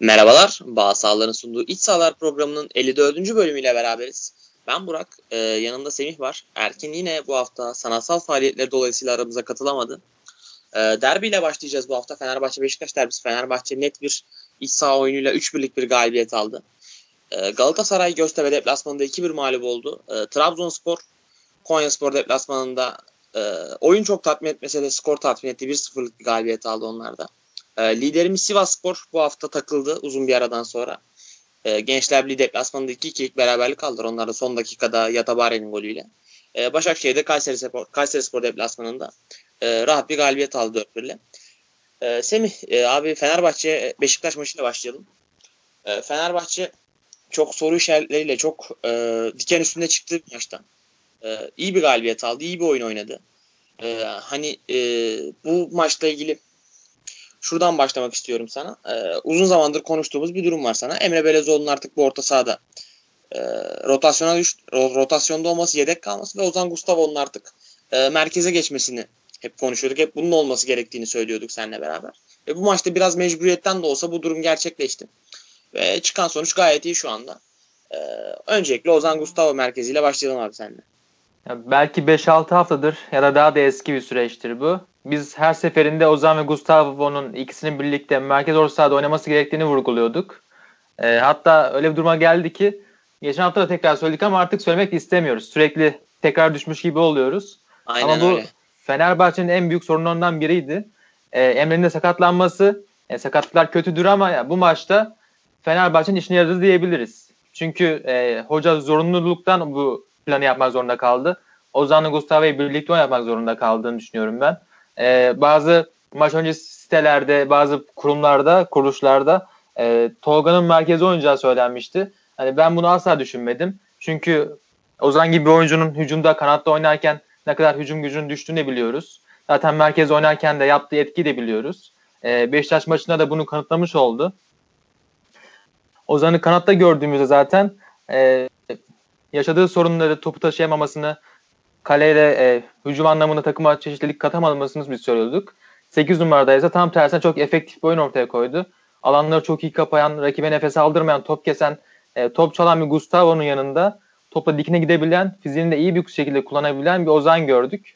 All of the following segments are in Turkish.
Merhabalar, Bağ sunduğu İç Sahalar programının 54. bölümüyle beraberiz. Ben Burak, e, yanımda Semih var. Erkin yine bu hafta sanatsal faaliyetleri dolayısıyla aramıza katılamadı. E, derbiyle başlayacağız bu hafta. Fenerbahçe-Beşiktaş derbisi. Fenerbahçe net bir iç saha oyunuyla 3 birlik bir galibiyet aldı. E, Galatasaray Göztepe deplasmanında 2-1 mağlup oldu. E, Trabzonspor Konyaspor deplasmanında e, oyun çok tatmin etmese de skor tatmin etti. 1-0'lık bir galibiyet aldı onlar da. E, liderimiz Sivasspor bu hafta takıldı uzun bir aradan sonra. E, Gençler Birliği deplasmanında 2-2'lik beraberlik aldılar. Onlar da son dakikada Yatabare'nin golüyle. E, Başakşehir'de Kayseri Spor, Kayseri Spor deplasmanında e, rahat bir galibiyet aldı 4-1 ile. E, Semih e, abi Fenerbahçe Beşiktaş maçıyla başlayalım. E, Fenerbahçe çok soru işaretleriyle çok e, diken üstünde çıktı bir maçtan. E, iyi bir galibiyet aldı, iyi bir oyun oynadı. E, hani e, bu maçla ilgili şuradan başlamak istiyorum sana. Ee, uzun zamandır konuştuğumuz bir durum var sana. Emre Belezoğlu'nun artık bu orta sahada e, rotasyona düştü, rotasyonda olması, yedek kalması ve Ozan Gustavo'nun artık e, merkeze geçmesini hep konuşuyorduk. Hep bunun olması gerektiğini söylüyorduk seninle beraber. Ve bu maçta biraz mecburiyetten de olsa bu durum gerçekleşti. Ve çıkan sonuç gayet iyi şu anda. Ee, öncelikle Ozan Gustavo merkeziyle başlayalım abi seninle. Ya belki 5-6 haftadır ya da daha da eski bir süreçtir bu. Biz her seferinde Ozan ve Gustavo'nun ikisinin birlikte merkez orta sahada oynaması gerektiğini vurguluyorduk. E, hatta öyle bir duruma geldi ki geçen hafta da tekrar söyledik ama artık söylemek istemiyoruz. Sürekli tekrar düşmüş gibi oluyoruz. Aynen ama bu öyle. Fenerbahçe'nin en büyük sorunlarından biriydi. E, Emre'nin de sakatlanması. E, sakatlıklar kötüdür ama ya, bu maçta Fenerbahçe'nin işine yaradı diyebiliriz. Çünkü e, hoca zorunluluktan bu planı yapmak zorunda kaldı. Ozan'la Gustavo'yu birlikte oynatmak zorunda kaldığını düşünüyorum ben. Ee, bazı maç öncesi sitelerde, bazı kurumlarda, kuruluşlarda e, Tolga'nın merkezi oynayacağı söylenmişti. Hani ben bunu asla düşünmedim. Çünkü Ozan gibi bir oyuncunun hücumda kanatta oynarken ne kadar hücum gücünün düştüğünü biliyoruz. Zaten merkez oynarken de yaptığı etkiyi de biliyoruz. Ee, Beşiktaş maçında da bunu kanıtlamış oldu. Ozan'ı kanatta gördüğümüzde zaten e, yaşadığı sorunları, topu taşıyamamasını, kaleye e, hücum anlamında takıma çeşitlilik katamamasını biz söylüyorduk. 8 numarada ise tam tersine çok efektif bir oyun ortaya koydu. Alanları çok iyi kapayan, rakibe nefes aldırmayan, top kesen, e, top çalan bir Gustavo'nun yanında topla dikine gidebilen, fiziğini de iyi bir şekilde kullanabilen bir Ozan gördük.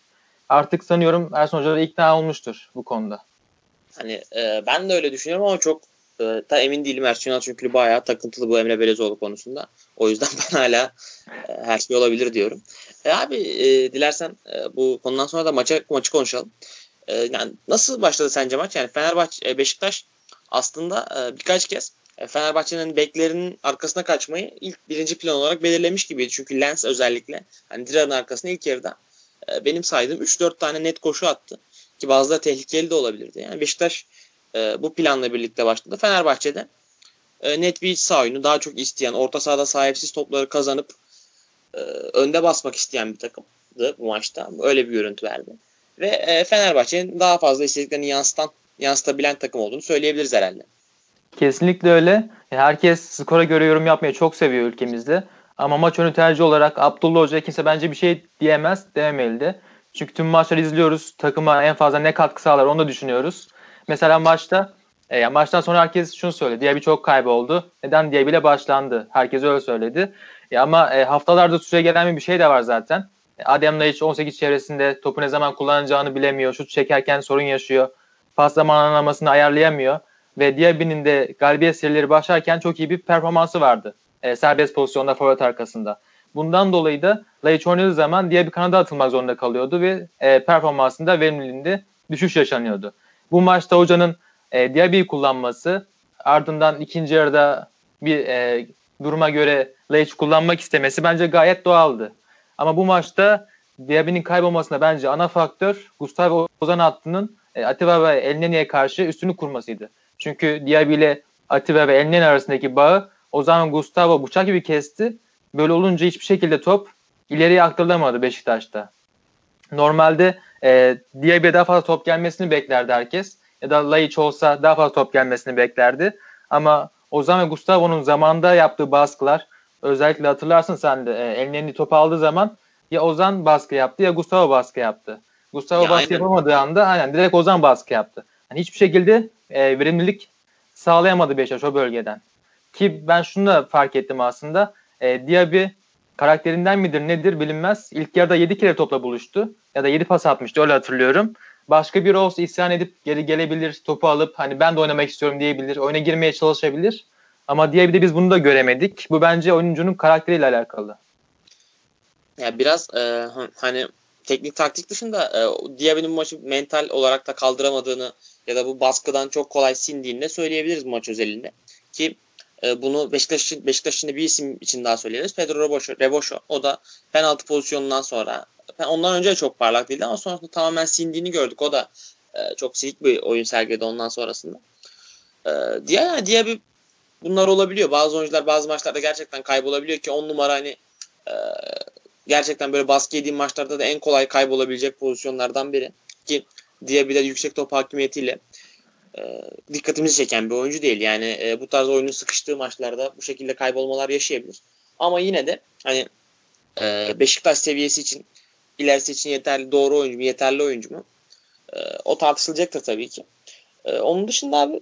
Artık sanıyorum Ersun Hoca da ikna olmuştur bu konuda. Hani e, ben de öyle düşünüyorum ama çok e, ta emin değilim Ersun Yanal çünkü bayağı takıntılı bu Emre Belezoğlu konusunda. O yüzden ben hala e, her şey olabilir diyorum. E, abi e, dilersen e, bu konudan sonra da maça maçı konuşalım. E, yani nasıl başladı sence maç? Yani Fenerbahçe e, Beşiktaş aslında e, birkaç kez e, Fenerbahçe'nin beklerinin arkasına kaçmayı ilk birinci plan olarak belirlemiş gibiydi. Çünkü Lens özellikle hani Dirar'ın arkasına ilk yarıda e, benim saydığım 3-4 tane net koşu attı. Ki bazıları tehlikeli de olabilirdi. Yani Beşiktaş e, bu planla birlikte başladı. Fenerbahçe'de e, net bir saha oyunu daha çok isteyen, orta sahada sahipsiz topları kazanıp e, önde basmak isteyen bir takımdı bu maçta. Öyle bir görüntü verdi. Ve e, Fenerbahçe'nin daha fazla istediklerini yansıtan, yansıtabilen takım olduğunu söyleyebiliriz herhalde. Kesinlikle öyle. Herkes skora göre yorum yapmayı çok seviyor ülkemizde. Ama maç önü tercih olarak Abdullah Hoca kimse bence bir şey diyemez, dememeli de. Çünkü tüm maçları izliyoruz. Takıma en fazla ne katkı sağlar onu da düşünüyoruz. Mesela maçta e, yani maçtan sonra herkes şunu söyledi. Diye çok kayboldu. Neden diye bile başlandı. Herkes öyle söyledi. E, ama e, haftalarda süre gelen bir şey de var zaten. E, Adem Laiç 18 çevresinde topu ne zaman kullanacağını bilemiyor. Şut çekerken sorun yaşıyor. Pas zamanlamasını ayarlayamıyor. Ve Diaby'nin de galibiyet serileri başlarken çok iyi bir performansı vardı. E, serbest pozisyonda forvet arkasında. Bundan dolayı da Laiç oynadığı zaman Diaby kanada atılmak zorunda kalıyordu ve e, performansında verimliliğinde düşüş yaşanıyordu. Bu maçta hocanın e, Diaby'i kullanması ardından ikinci yarıda bir e, duruma göre Leitch kullanmak istemesi bence gayet doğaldı. Ama bu maçta Diaby'nin kaybolmasına bence ana faktör Gustavo Ozan hattının e, Atiba ve Elneni'ye karşı üstünü kurmasıydı. Çünkü Diaby ile Atiba ve Elneni arasındaki bağı Ozan Gustavo bıçak gibi kesti. Böyle olunca hiçbir şekilde top ileriye aktarılamadı Beşiktaş'ta. Normalde e, Diaby'e daha fazla top gelmesini beklerdi herkes. Ya da Laiç olsa daha fazla top gelmesini beklerdi. Ama Ozan ve Gustavo'nun zamanda yaptığı baskılar özellikle hatırlarsın sen de e, ellerini top aldığı zaman ya Ozan baskı yaptı ya Gustavo baskı yaptı. Gustavo ya baskı aynen. yapamadığı anda aynen direkt Ozan baskı yaptı. Yani hiçbir şekilde e, verimlilik sağlayamadı Beşiktaş o bölgeden. Ki ben şunu da fark ettim aslında. E, Diaby karakterinden midir nedir bilinmez. İlk yarıda 7 kere topla buluştu. Ya da 7 pas atmıştı öyle hatırlıyorum. Başka biri olsa isyan edip geri gelebilir, topu alıp hani ben de oynamak istiyorum diyebilir, oyuna girmeye çalışabilir. Ama diye bir de biz bunu da göremedik. Bu bence oyuncunun karakteriyle alakalı. Ya biraz e, hani teknik taktik dışında e, Diaby'nin maçı mental olarak da kaldıramadığını ya da bu baskıdan çok kolay sindiğini de söyleyebiliriz maç özelinde. Ki e, bunu Beşiktaş Beşiktaş de bir isim için daha söyleyebiliriz. Pedro Reboşo, Reboşo. O da penaltı pozisyonundan sonra ondan önce de çok parlak değildi ama sonrasında tamamen sindiğini gördük. O da e, çok silik bir oyun sergiledi ondan sonrasında. E, diğer yani diğer bir bunlar olabiliyor. Bazı oyuncular bazı maçlarda gerçekten kaybolabiliyor ki on numara hani e, gerçekten böyle baskı yediğim maçlarda da en kolay kaybolabilecek pozisyonlardan biri. Ki Diaby de yüksek top hakimiyetiyle e, dikkatimizi çeken bir oyuncu değil. Yani e, bu tarz oyunun sıkıştığı maçlarda bu şekilde kaybolmalar yaşayabilir. Ama yine de hani e, Beşiktaş seviyesi için ilerisi için yeterli doğru oyuncu mu, yeterli oyuncu mu? E, o tartışılacaktır tabii ki. E, onun dışında abi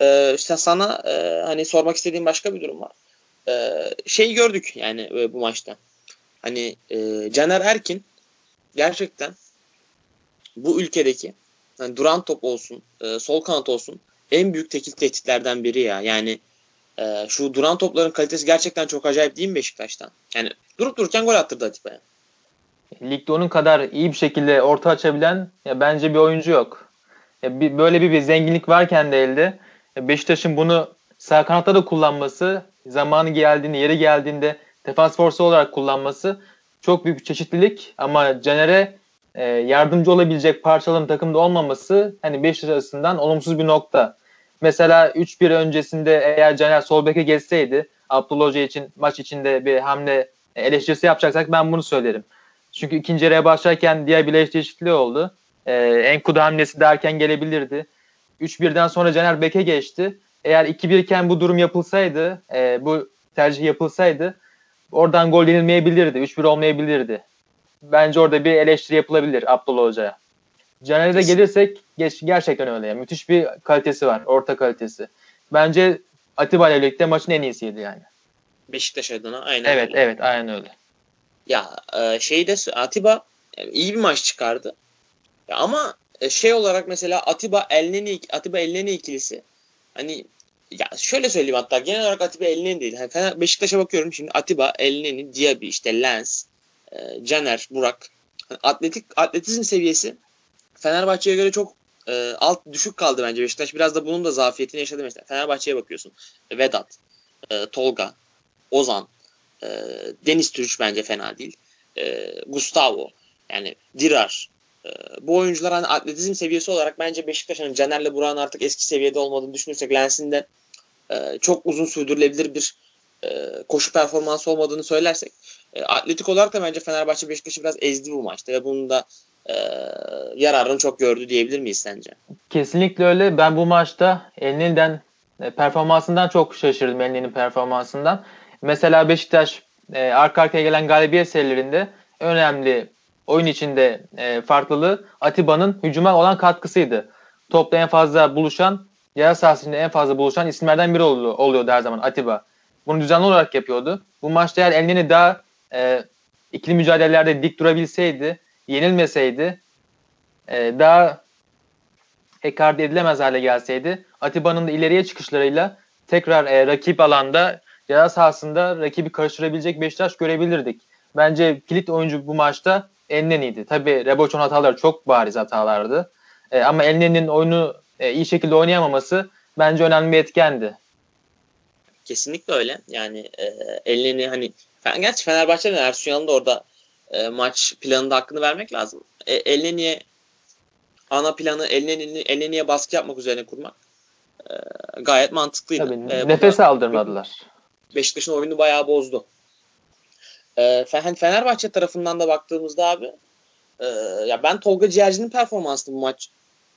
e, işte sana e, hani sormak istediğim başka bir durum var. E, şeyi gördük yani e, bu maçta. Hani e, Caner Erkin gerçekten bu ülkedeki yani duran top olsun, e, sol kanat olsun en büyük tekil tehditlerden biri ya. Yani e, şu duran topların kalitesi gerçekten çok acayip değil mi Beşiktaş'tan? Yani durup dururken gol attırdı Atiba'ya. Ligde onun kadar iyi bir şekilde orta açabilen ya bence bir oyuncu yok. Ya bir, böyle bir, bir zenginlik varken de elde Beşiktaş'ın bunu sağ kanatta da kullanması, zamanı geldiğinde, yeri geldiğinde defans forsu olarak kullanması çok büyük bir çeşitlilik ama Caner'e e, yardımcı olabilecek parçaların takımda olmaması hani Beşiktaş arasından olumsuz bir nokta. Mesela 3-1 öncesinde eğer Caner sol beke geçseydi Abdullah Hoca için maç içinde bir hamle eleştirisi yapacaksak ben bunu söylerim. Çünkü ikinci yarıya başlarken diğer bir değişikliği oldu. Ee, Enkudu hamlesi derken gelebilirdi. 3-1'den sonra Caner Beke geçti. Eğer 2-1 iken bu durum yapılsaydı, e, bu tercih yapılsaydı oradan gol yenilmeyebilirdi. 3-1 olmayabilirdi. Bence orada bir eleştiri yapılabilir Abdullah Hoca'ya. Caner'e de gelirsek geç, gerçekten öyle. Yani. Müthiş bir kalitesi var. Orta kalitesi. Bence Atiba ile birlikte maçın en iyisiydi yani. Beşiktaş adına aynen Evet öyle. evet aynen öyle. Ya e, şeyde Atiba e, iyi bir maç çıkardı. Ya ama e, şey olarak mesela Atiba Elneni Atiba Elneni ikilisi hani ya şöyle söyleyeyim hatta genel olarak Atiba Elneni değil. Hani Beşiktaş'a bakıyorum şimdi Atiba Elneni, Diaby işte Lens, e, Caner, Burak. Hani atletik atletizm seviyesi Fenerbahçe'ye göre çok e, alt düşük kaldı bence Beşiktaş. Biraz da bunun da zafiyetini yaşadı mesela. Fenerbahçe'ye bakıyorsun. Vedat, e, Tolga, Ozan, e, Deniz Türüç bence fena değil. E, Gustavo, yani Dirar. E, bu oyuncular hani atletizm seviyesi olarak bence Beşiktaş hani Caner'le Burak'ın artık eski seviyede olmadığını düşünürsek Lens'in de e, çok uzun sürdürülebilir bir e, koşu performansı olmadığını söylersek e, atletik olarak da bence Fenerbahçe Beşiktaş'ı biraz ezdi bu maçta ve bunun da e, yararını çok gördü diyebilir miyiz sence? Kesinlikle öyle. Ben bu maçta Elneni'den e, performansından çok şaşırdım Elneni'nin performansından. Mesela Beşiktaş e, arka arkaya gelen galibiyet serilerinde önemli oyun içinde e, farklılığı Atiba'nın hücuma olan katkısıydı. Topla en fazla buluşan, yarı sahasında en fazla buluşan isimlerden biri oluyor, oluyordu her zaman Atiba. Bunu düzenli olarak yapıyordu. Bu maçta eğer Elneni daha e, ikili mücadelelerde dik durabilseydi, yenilmeseydi, e, daha ekart edilemez hale gelseydi Atiba'nın da ileriye çıkışlarıyla tekrar e, rakip alanda ceza sahasında rakibi karıştırabilecek Beşiktaş görebilirdik. Bence kilit oyuncu bu maçta Enneni'ydi. Tabi Reboç'un hataları çok bariz hatalardı. E, ama Enneni'nin oyunu e, iyi şekilde oynayamaması bence önemli bir etkendi. Kesinlikle öyle. Yani e, Enneni hani gerçi Fenerbahçe'nin Ersun Yan'ın da orada e, maç planında hakkını vermek lazım. E, Enneni'ye ana planı Enneni'ye Enneni'ye baskı yapmak üzerine kurmak e, gayet mantıklıydı. Tabii, e, nefes aldırmadılar. Beşiktaş'ın oyunu bayağı bozdu. E, Fenerbahçe tarafından da baktığımızda abi e, ya ben Tolga Ciğerci'nin performansını bu maç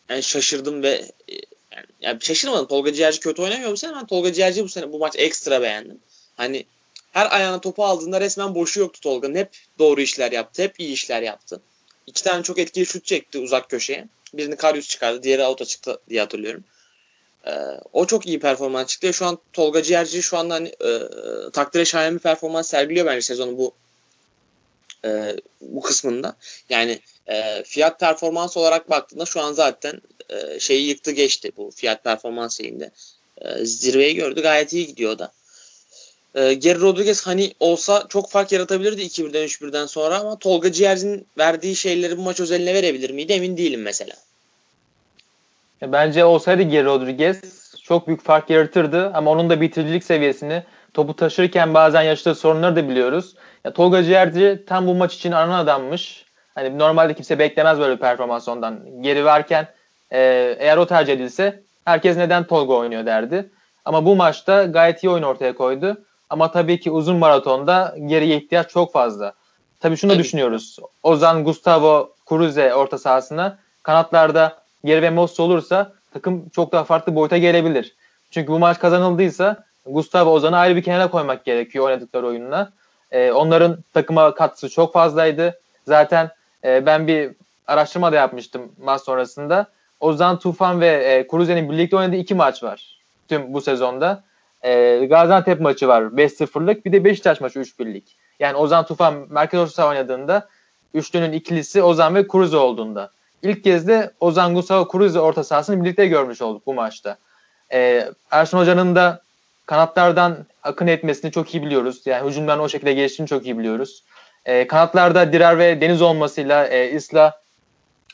yani şaşırdım ve e, yani, yani şaşırmadım. Tolga Ciğerci kötü oynamıyor bu sene. Ben Tolga Ciğerci bu sene bu maç ekstra beğendim. Hani her ayağına topu aldığında resmen boşu yoktu Tolga'nın. Hep doğru işler yaptı. Hep iyi işler yaptı. İki tane çok etkili şut çekti uzak köşeye. Birini Karyus çıkardı. Diğeri out'a çıktı diye hatırlıyorum. E, o çok iyi performans çıktı. Şu an Tolga Ciğerci şu anda hani, e, takdire şayan bir performans sergiliyor bence sezonun bu e, bu kısmında. Yani e, fiyat performans olarak baktığında şu an zaten e, şeyi yıktı geçti bu fiyat performans şeyinde. E, zirveyi gördü. Gayet iyi gidiyor da. E, Geri Rodriguez hani olsa çok fark yaratabilirdi 2-1'den 3-1'den sonra ama Tolga Ciğerci'nin verdiği şeyleri bu maç özeline verebilir miydi emin değilim mesela. Bence olsaydı Geri Rodriguez çok büyük fark yaratırdı ama onun da bitiricilik seviyesini topu taşırken bazen yaşadığı sorunları da biliyoruz. Ya, Tolga Ciğerci tam bu maç için aranan adammış. Hani normalde kimse beklemez böyle bir performans ondan. Geri verken e, eğer o tercih edilse herkes neden Tolga oynuyor derdi. Ama bu maçta gayet iyi oyun ortaya koydu. Ama tabii ki uzun maratonda geriye ihtiyaç çok fazla. Tabii şunu da düşünüyoruz. Ozan, Gustavo, Kuruze orta sahasına kanatlarda geri ve Moss olursa takım çok daha farklı boyuta gelebilir. Çünkü bu maç kazanıldıysa Gustavo Ozan'ı ayrı bir kenara koymak gerekiyor oynadıkları oyununa. E, onların takıma katkısı çok fazlaydı. Zaten e, ben bir araştırma da yapmıştım maç sonrasında. Ozan Tufan ve e, Kuruze'nin birlikte oynadığı iki maç var tüm bu sezonda. E, Gaziantep maçı var 5-0'lık bir de Beşiktaş maçı 3-1'lik. Yani Ozan Tufan merkez orta oynadığında üçlünün ikilisi Ozan ve Kuruze olduğunda. İlk kez de Ozan Gustavo Kuruze orta sahasını birlikte görmüş olduk bu maçta. E, Ersun Hoca'nın da kanatlardan akın etmesini çok iyi biliyoruz. Yani hücumdan o şekilde geçtiğini çok iyi biliyoruz. E, kanatlarda Dirar ve Deniz olmasıyla e, Isla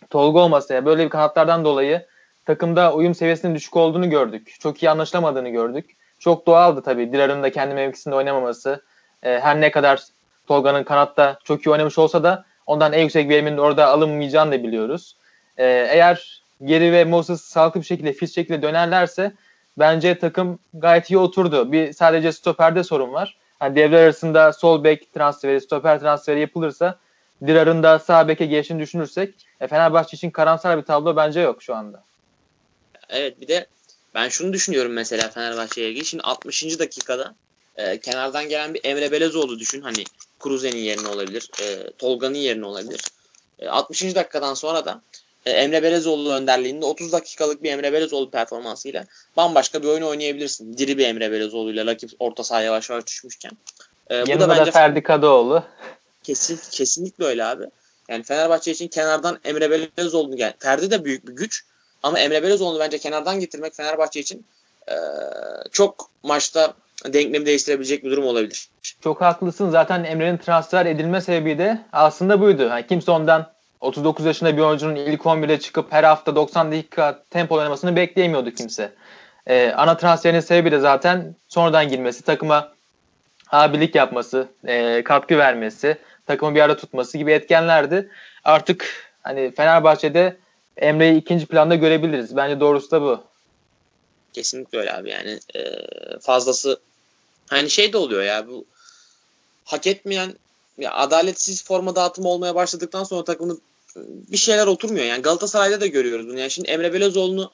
Tolga olmasıyla böyle bir kanatlardan dolayı takımda uyum seviyesinin düşük olduğunu gördük. Çok iyi anlaşılamadığını gördük. Çok doğaldı tabii Dirar'ın da kendi mevkisinde oynamaması. E, her ne kadar Tolga'nın kanatta çok iyi oynamış olsa da ondan en yüksek verimin orada alınmayacağını da biliyoruz. E, eğer Geri ve Moses sağlıklı bir şekilde, fit şekilde dönerlerse bence takım gayet iyi oturdu. Bir sadece stoperde sorun var. Yani devre arasında sol bek transferi, stoper transferi yapılırsa Dirar'ın da sağ beke geçtiğini düşünürsek e, Fenerbahçe için karamsar bir tablo bence yok şu anda. Evet bir de ben şunu düşünüyorum mesela Fenerbahçe'ye ilgili. Şimdi 60. dakikada e, kenardan gelen bir Emre Belezoğlu düşün. Hani Kruze'nin yerine olabilir. E, Tolga'nın yerine olabilir. E, 60. dakikadan sonra da e, Emre Belezoğlu önderliğinde 30 dakikalık bir Emre Belezoğlu performansıyla bambaşka bir oyun oynayabilirsin. Diri bir Emre Belezoğlu'yla rakip orta sahaya yavaş yavaş düşmüşken. E, Yanında bu da bence da Ferdi Kadıoğlu. Kesin, kesinlikle öyle abi. Yani Fenerbahçe için kenardan Emre Belezoğlu yani Ferdi de büyük bir güç ama Emre Belezoğlu'nu bence kenardan getirmek Fenerbahçe için e, çok maçta denklemi değiştirebilecek bir durum olabilir. Çok haklısın. Zaten Emre'nin transfer edilme sebebi de aslında buydu. Yani kimse ondan 39 yaşında bir oyuncunun ilk 11'e çıkıp her hafta 90 dakika tempo oynamasını bekleyemiyordu kimse. Ee, ana transferinin sebebi de zaten sonradan girmesi, takıma abilik yapması, e, katkı vermesi, takımı bir arada tutması gibi etkenlerdi. Artık hani Fenerbahçe'de Emre'yi ikinci planda görebiliriz. Bence doğrusu da bu. Kesinlikle öyle abi yani e, fazlası hani şey de oluyor ya bu hak etmeyen ya adaletsiz forma dağıtımı olmaya başladıktan sonra takımın bir şeyler oturmuyor. Yani Galatasaray'da da görüyoruz bunu. Yani şimdi Emre Belözoğlu'nu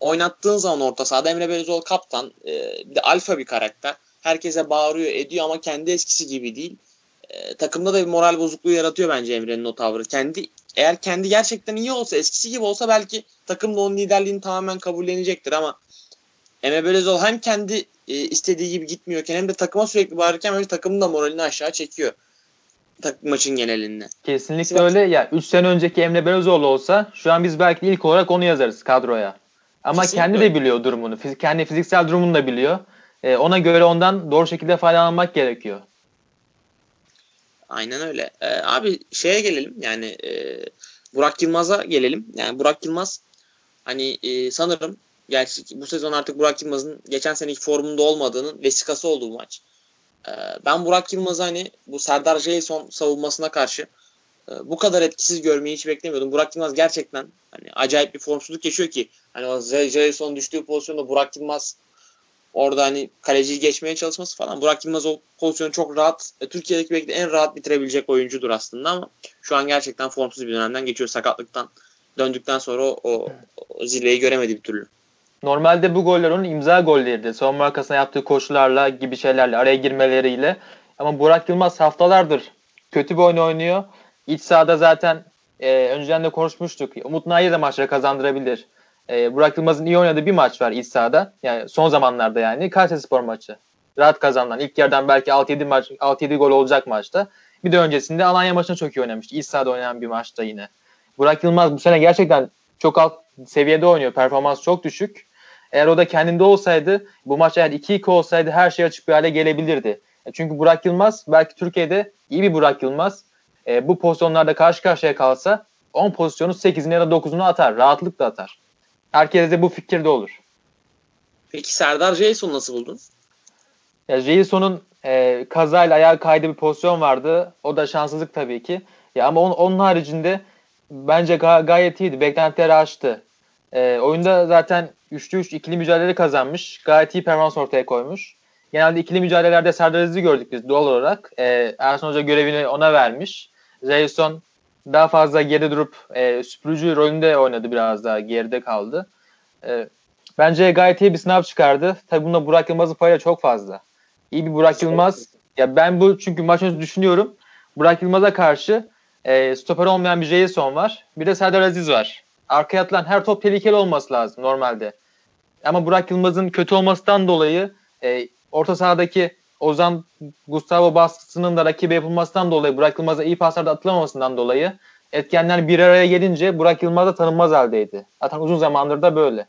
oynattığın zaman orta sahada Emre Belözoğlu kaptan. E, bir de alfa bir karakter. Herkese bağırıyor ediyor ama kendi eskisi gibi değil. E, takımda da bir moral bozukluğu yaratıyor bence Emre'nin o tavrı. Kendi eğer kendi gerçekten iyi olsa eskisi gibi olsa belki takımda onun liderliğini tamamen kabullenecektir ama Emre Belözoğlu hem kendi e, istediği gibi gitmiyorken hem de takıma sürekli bağırırken bence takımın da moralini aşağı çekiyor maçın genelinde. Kesinlikle Sivas. öyle. Ya 3 sene önceki Emre Belözoğlu olsa şu an biz belki ilk olarak onu yazarız kadroya. Ama Kesinlikle. kendi de biliyor durumunu. Fizik, kendi fiziksel durumunu da biliyor. Ee, ona göre ondan doğru şekilde faydalanmak gerekiyor. Aynen öyle. Ee, abi şeye gelelim. Yani e, Burak Yılmaz'a gelelim. Yani Burak Yılmaz hani e, sanırım gerçi bu sezon artık Burak Yılmaz'ın geçen seneki formunda olmadığının vesikası olduğu maç. Ee, ben Burak Yılmaz'ı hani bu Serdar Jason savunmasına karşı e, bu kadar etkisiz görmeyi hiç beklemiyordum. Burak Yılmaz gerçekten hani acayip bir formsuzluk yaşıyor ki hani o Jason düştüğü pozisyonda Burak Yılmaz orada hani kaleciyi geçmeye çalışması falan. Burak Yılmaz o pozisyonu çok rahat, e, Türkiye'deki belki de en rahat bitirebilecek oyuncudur aslında ama şu an gerçekten formsuz bir dönemden geçiyor sakatlıktan. Döndükten sonra o, o, o göremedi bir türlü. Normalde bu goller onun imza golleriydi. Savunma arkasına yaptığı koşularla gibi şeylerle, araya girmeleriyle. Ama Burak Yılmaz haftalardır kötü bir oyun oynuyor. İç sahada zaten e, önceden de konuşmuştuk. Umut Nayir de maçları kazandırabilir. E, Burak Yılmaz'ın iyi oynadığı bir maç var iç sahada. Yani son zamanlarda yani. Kayseri Spor maçı. Rahat kazanılan. ilk yerden belki 6-7 maç 6-7 gol olacak maçta. Bir de öncesinde Alanya maçını çok iyi oynamıştı. İç sahada oynayan bir maçta yine. Burak Yılmaz bu sene gerçekten çok alt seviyede oynuyor. Performans çok düşük. Eğer o da kendinde olsaydı bu maç eğer 2-2 olsaydı her şey açık bir hale gelebilirdi. E, çünkü Burak Yılmaz belki Türkiye'de iyi bir Burak Yılmaz e, bu pozisyonlarda karşı karşıya kalsa 10 pozisyonu 8'ini ya da 9'unu atar. Rahatlıkla atar. Herkes de bu fikirde olur. Peki Serdar Jason nasıl buldun? Ya Jason'un e, kazayla ayağa kaydığı bir pozisyon vardı. O da şanssızlık tabii ki. Ya ama on, onun haricinde bence ga- gayet iyiydi. Beklentileri aştı. E, oyunda zaten 3'lü 3 ikili mücadele kazanmış. Gayet iyi performans ortaya koymuş. Genelde ikili mücadelelerde Serdar Aziz'i gördük biz doğal olarak. E, Ersun Hoca görevini ona vermiş. Jason daha fazla geride durup e, süpürücü rolünde oynadı biraz daha geride kaldı. E, bence gayet iyi bir sınav çıkardı. Tabi bunda Burak Yılmaz'ın payı çok fazla. İyi bir Burak Yılmaz. Ya ben bu çünkü maç önce düşünüyorum. Burak Yılmaz'a karşı e, stoper olmayan bir Jason var. Bir de Serdar Aziz var. Arkaya atılan her top tehlikeli olması lazım normalde. Ama Burak Yılmaz'ın kötü olmasından dolayı e, orta sahadaki Ozan Gustavo baskısının da rakibe yapılmasından dolayı Burak Yılmaz'a iyi paslarda atılamamasından dolayı etkenler bir araya gelince Burak Yılmaz da tanınmaz haldeydi. Zaten uzun zamandır da böyle.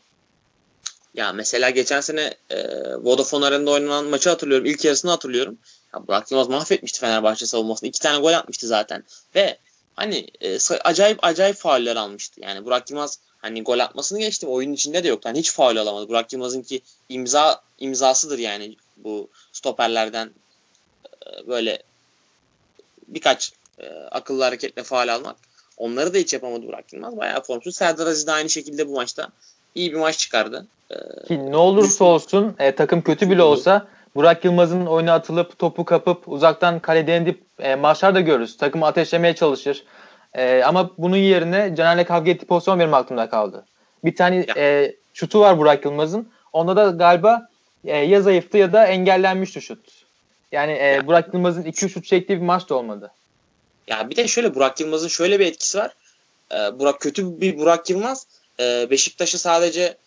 Ya mesela geçen sene e, Vodafone Arena'da oynanan maçı hatırlıyorum. İlk yarısını hatırlıyorum. Ya Burak Yılmaz mahvetmişti Fenerbahçe savunmasını. İki tane gol atmıştı zaten. Ve hani e, acayip acayip fauller almıştı. Yani Burak Yılmaz hani gol atmasını geçtim. Oyunun içinde de yoktu. Hani hiç faul alamadı. Burak Yılmaz'ın ki imza imzasıdır yani bu stoperlerden e, böyle birkaç e, akıllı hareketle faal almak. Onları da hiç yapamadı Burak Yılmaz. Bayağı formsuz. Serdar Aziz de aynı şekilde bu maçta iyi bir maç çıkardı. Ee, Ki ne olursa olsun e, takım kötü bile olsa Burak Yılmaz'ın oyuna atılıp topu kapıp uzaktan kalede indip e, maçlar da görürüz. Takımı ateşlemeye çalışır. E, ama bunun yerine Caner'le kavga ettiği pozisyon benim aklımda kaldı. Bir tane e, şutu var Burak Yılmaz'ın. Onda da galiba e, ya zayıftı ya da engellenmişti şut. Yani e, Burak Yılmaz'ın 2-3 şut çektiği bir maç da olmadı. Ya bir de şöyle Burak Yılmaz'ın şöyle bir etkisi var. E, Burak kötü bir Burak Yılmaz e, Beşiktaş'ı sadece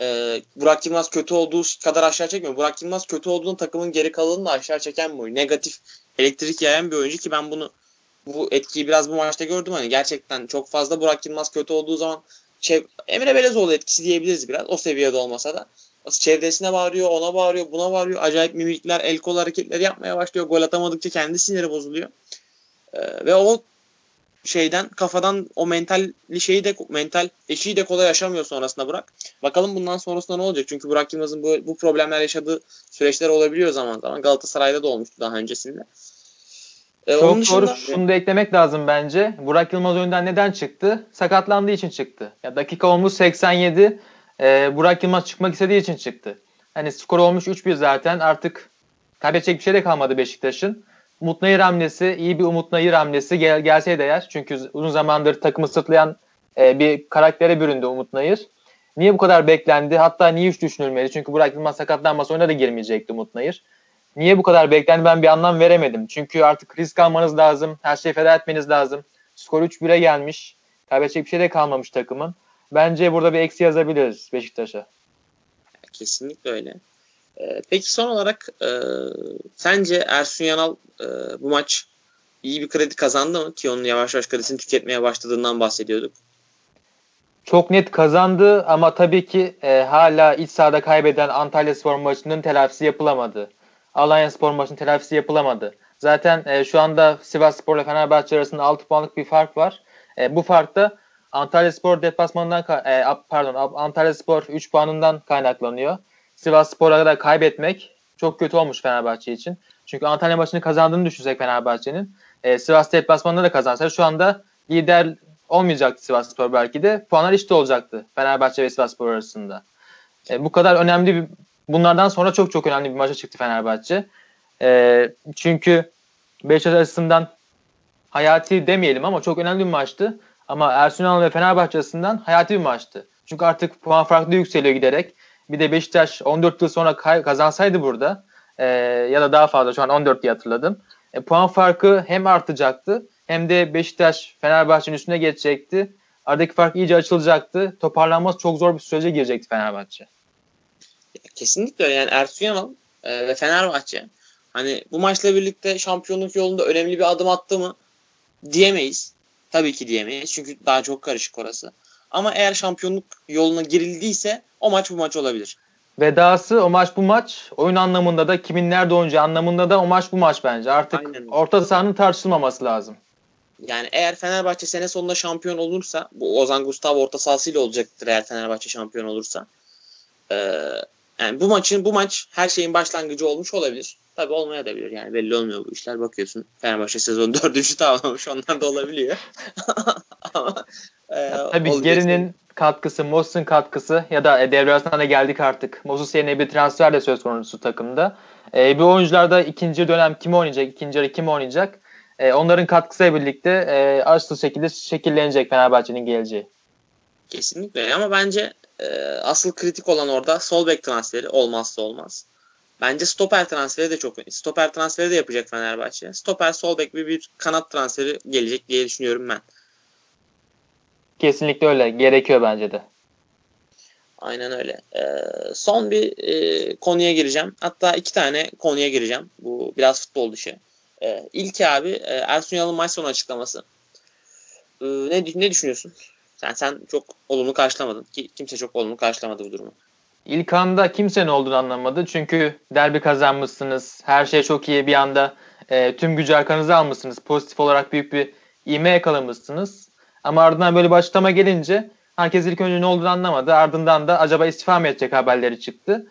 e, Burak Yılmaz kötü olduğu kadar aşağı çekmiyor. Burak Yılmaz kötü olduğunda takımın geri kalanını da aşağı çeken bir oyun. Negatif elektrik yayan bir oyuncu ki ben bunu bu etkiyi biraz bu maçta gördüm. Hani gerçekten çok fazla Burak Yılmaz kötü olduğu zaman şey, Emre Belezoğlu etkisi diyebiliriz biraz. O seviyede olmasa da. Çevresine bağırıyor, ona bağırıyor, buna bağırıyor. Acayip mimikler, el kol hareketleri yapmaya başlıyor. Gol atamadıkça kendi siniri bozuluyor. Ee, ve o şeyden kafadan o mental şeyi de mental eşiği de kolay yaşamıyor sonrasında Burak. Bakalım bundan sonrasında ne olacak? Çünkü Burak Yılmaz'ın bu, bu problemler yaşadığı süreçler olabiliyor zaman zaman. Galatasaray'da da olmuştu daha öncesinde. Ee, Çok onun dışında... doğru. Şunu da eklemek lazım bence. Burak Yılmaz oyundan neden çıktı? Sakatlandığı için çıktı. Ya dakika olmuş 87. E, Burak Yılmaz çıkmak istediği için çıktı. Hani skor olmuş 3-1 zaten. Artık kaybedecek bir şey de kalmadı Beşiktaş'ın. Umut Nayır hamlesi, iyi bir Umut Nayır hamlesi gel, gelseydi eğer. Çünkü uzun zamandır takımı sırtlayan e, bir karaktere büründü Umut Nayır. Niye bu kadar beklendi? Hatta niye hiç düşünülmedi? Çünkü Burak Yılmaz sakatlanmasa oyuna da girmeyecekti Umut Nayır. Niye bu kadar beklendi ben bir anlam veremedim. Çünkü artık risk almanız lazım. Her şeyi feda etmeniz lazım. Skor 3-1'e gelmiş. Kaybedecek bir şey de kalmamış takımın. Bence burada bir eksi yazabiliriz Beşiktaş'a. Kesinlikle öyle. Ee, peki son olarak e, sence Ersun Yanal e, bu maç iyi bir kredi kazandı mı? Ki onun yavaş yavaş kredisini tüketmeye başladığından bahsediyorduk. Çok net kazandı ama tabii ki e, hala iç sahada kaybeden Antalya Spor maçının telafisi yapılamadı. Alanya Spor maçının telafisi yapılamadı. Zaten e, şu anda Sivas Spor ile Fenerbahçe arasında 6 puanlık bir fark var. E, bu fark da Antalya Spor deplasmanından e, pardon Antalya Spor 3 puanından kaynaklanıyor. Sivas Spor'a da kaybetmek çok kötü olmuş Fenerbahçe için. Çünkü Antalya maçını kazandığını düşünsek Fenerbahçe'nin. E, Sivas deplasmanında da kazansa şu anda lider olmayacaktı Sivas Spor belki de. Puanlar işte olacaktı Fenerbahçe ve Sivas Spor arasında. E, bu kadar önemli bir bunlardan sonra çok çok önemli bir maça çıktı Fenerbahçe. E, çünkü Beşiktaş açısından hayati demeyelim ama çok önemli bir maçtı. Ama Ersun Yanal ve Fenerbahçe açısından hayati bir maçtı. Çünkü artık puan farklı yükseliyor giderek. Bir de Beşiktaş 14 yıl sonra kazansaydı burada e, ya da daha fazla şu an 14 diye hatırladım. E, puan farkı hem artacaktı hem de Beşiktaş Fenerbahçe'nin üstüne geçecekti. aradaki fark iyice açılacaktı. Toparlanması çok zor bir sürece girecekti Fenerbahçe. Kesinlikle. Yani Ersun Yanal e, ve Fenerbahçe hani bu maçla birlikte şampiyonluk yolunda önemli bir adım attı mı diyemeyiz. Tabii ki diyemeyiz. Çünkü daha çok karışık orası. Ama eğer şampiyonluk yoluna girildiyse o maç bu maç olabilir. Vedası o maç bu maç. Oyun anlamında da kimin nerede oynayacağı anlamında da o maç bu maç bence. Artık Aynen. orta sahanın tartışılmaması lazım. Yani eğer Fenerbahçe sene sonunda şampiyon olursa bu Ozan Gustavo orta sahasıyla olacaktır eğer Fenerbahçe şampiyon olursa. Ee, yani bu maçın bu maç her şeyin başlangıcı olmuş olabilir. Tabii olmayabilir yani belli olmuyor bu işler. Bakıyorsun Fenerbahçe sezonu dördüncü tamamlamış onlar da olabiliyor. Ama e, tabii Geri'nin katkısı, Mos'un katkısı ya da devre arasında da geldik artık. Moses yerine bir transfer de söz konusu takımda. E, bu oyuncularda ikinci dönem kim oynayacak, ikinci yarı kim oynayacak? E, onların katkısıyla birlikte e, asıl şekilde şekillenecek Fenerbahçe'nin geleceği. Kesinlikle ama bence e, asıl kritik olan orada sol bek transferi olmazsa olmaz. Bence stoper transferi de çok önemli. Stoper transferi de yapacak Fenerbahçe. Stoper sol bek bir, bir kanat transferi gelecek diye düşünüyorum ben. Kesinlikle öyle. Gerekiyor bence de. Aynen öyle. Ee, son bir e, konuya gireceğim. Hatta iki tane konuya gireceğim. Bu biraz futbol dışı. Ee, ilk abi e, Ersun Yanal'ın maç sonu açıklaması. Ee, ne, ne düşünüyorsun? Sen, sen çok olumlu karşılamadın. Ki, kimse çok olumlu karşılamadı bu durumu. İlk anda kimse ne olduğunu anlamadı. Çünkü derbi kazanmışsınız. Her şey çok iyi. Bir anda e, tüm gücü arkanıza almışsınız. Pozitif olarak büyük bir ivme yakalamışsınız. Ama ardından böyle bir açıklama gelince herkes ilk önce ne olduğunu anlamadı. Ardından da acaba istifa mı edecek haberleri çıktı.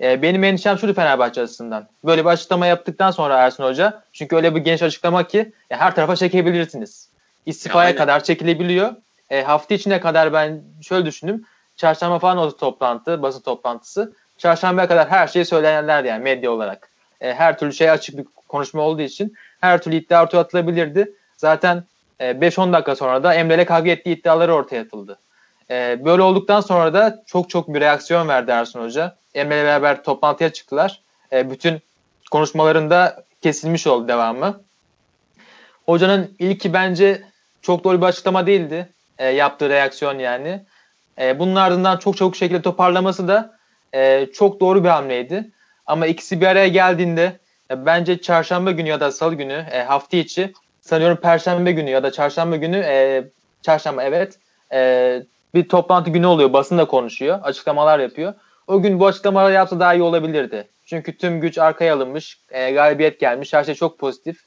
E, benim endişem şuydu Fenerbahçe açısından. Böyle bir açıklama yaptıktan sonra Ersun Hoca. Çünkü öyle bir genç açıklama ki ya her tarafa çekebilirsiniz. İstifaya ya, kadar çekilebiliyor. E, hafta içine kadar ben şöyle düşündüm. Çarşamba falan oldu toplantı, basın toplantısı. Çarşambaya kadar her şeyi söyleyenler yani medya olarak. E, her türlü şey açık bir konuşma olduğu için her türlü iddia ortaya atılabilirdi. Zaten e, 5-10 dakika sonra da Emre ile kavga ettiği iddiaları ortaya atıldı. E, böyle olduktan sonra da çok çok bir reaksiyon verdi Ersun Hoca. Emre ile beraber toplantıya çıktılar. E, bütün konuşmalarında kesilmiş oldu devamı. Hocanın ilki bence çok doğru bir açıklama değildi. E, yaptığı reaksiyon yani. E, bunun ardından çok çabuk şekilde toparlaması da e, çok doğru bir hamleydi. Ama ikisi bir araya geldiğinde e, bence çarşamba günü ya da salı günü e, hafta içi sanıyorum perşembe günü ya da çarşamba günü e, çarşamba evet e, bir toplantı günü oluyor. Basın da konuşuyor. Açıklamalar yapıyor. O gün bu açıklamaları yapsa daha iyi olabilirdi. Çünkü tüm güç arkaya alınmış. E, galibiyet gelmiş. Her şey çok pozitif.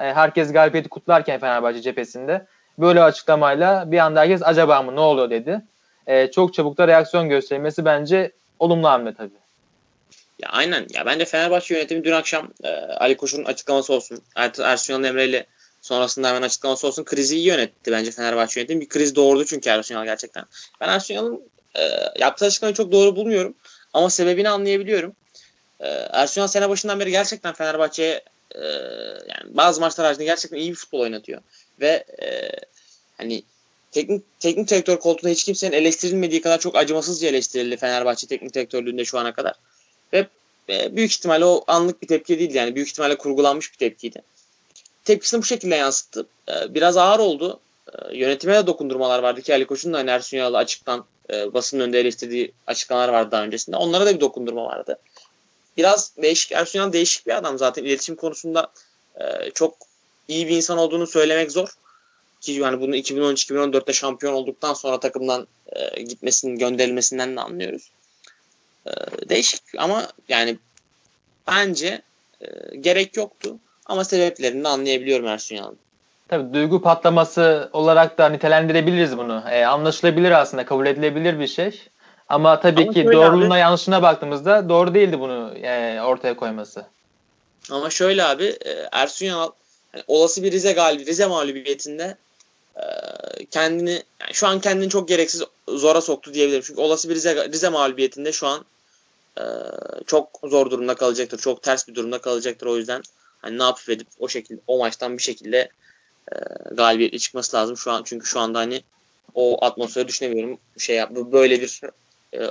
E, herkes galibiyeti kutlarken Fenerbahçe cephesinde böyle açıklamayla bir anda herkes acaba mı ne oluyor dedi. E, çok çabuk da reaksiyon göstermesi bence olumlu hamle tabii. Ya aynen. Ya bence Fenerbahçe yönetimi dün akşam e, Ali Koç'un açıklaması olsun. Er, Ersun Yanal Emre ile sonrasında hemen açıklaması olsun. Krizi iyi yönetti bence Fenerbahçe yönetimi. Bir kriz doğurdu çünkü Ersun Yanal gerçekten. Ben Ersun Yanal'ın e, yaptığı açıklamayı çok doğru bulmuyorum. Ama sebebini anlayabiliyorum. E, Ersun Yanal sene başından beri gerçekten Fenerbahçe'ye e, yani bazı maçlar haricinde gerçekten iyi bir futbol oynatıyor. Ve e, hani teknik, teknik direktör koltuğunda hiç kimsenin eleştirilmediği kadar çok acımasızca eleştirildi Fenerbahçe teknik direktörlüğünde şu ana kadar. Ve e, büyük ihtimalle o anlık bir tepki değildi yani büyük ihtimalle kurgulanmış bir tepkiydi. Tepkisini bu şekilde yansıttı. E, biraz ağır oldu. E, yönetime de dokundurmalar vardı ki Ali Koç'un da hani Ersun Yanal'ı açıktan e, basının önünde eleştirdiği açıklamalar vardı daha öncesinde. Onlara da bir dokundurma vardı. Biraz değişik, Ersun Yanal değişik bir adam zaten iletişim konusunda e, çok iyi bir insan olduğunu söylemek zor. Ki yani bunu 2013-2014'te şampiyon olduktan sonra takımdan e, gitmesinin gönderilmesinden de anlıyoruz. E, değişik ama yani bence e, gerek yoktu. Ama sebeplerini de anlayabiliyorum Ersun Yanal'ın. Tabii duygu patlaması olarak da nitelendirebiliriz bunu. E, anlaşılabilir aslında, kabul edilebilir bir şey. Ama tabii Ama ki doğruluğuna abi, yanlışına baktığımızda doğru değildi bunu e, ortaya koyması. Ama şöyle abi e, Ersun Yanal yani olası bir Rize galibi Rize mağlubiyetinde e, kendini yani şu an kendini çok gereksiz zora soktu diyebilirim. Çünkü olası bir Rize, Rize mağlubiyetinde şu an e, çok zor durumda kalacaktır. Çok ters bir durumda kalacaktır. O yüzden hani ne yapıp edip o şekilde o maçtan bir şekilde e, galibiyetli çıkması lazım şu an. Çünkü şu anda hani o atmosferi düşünemiyorum. Şey yap, böyle bir e,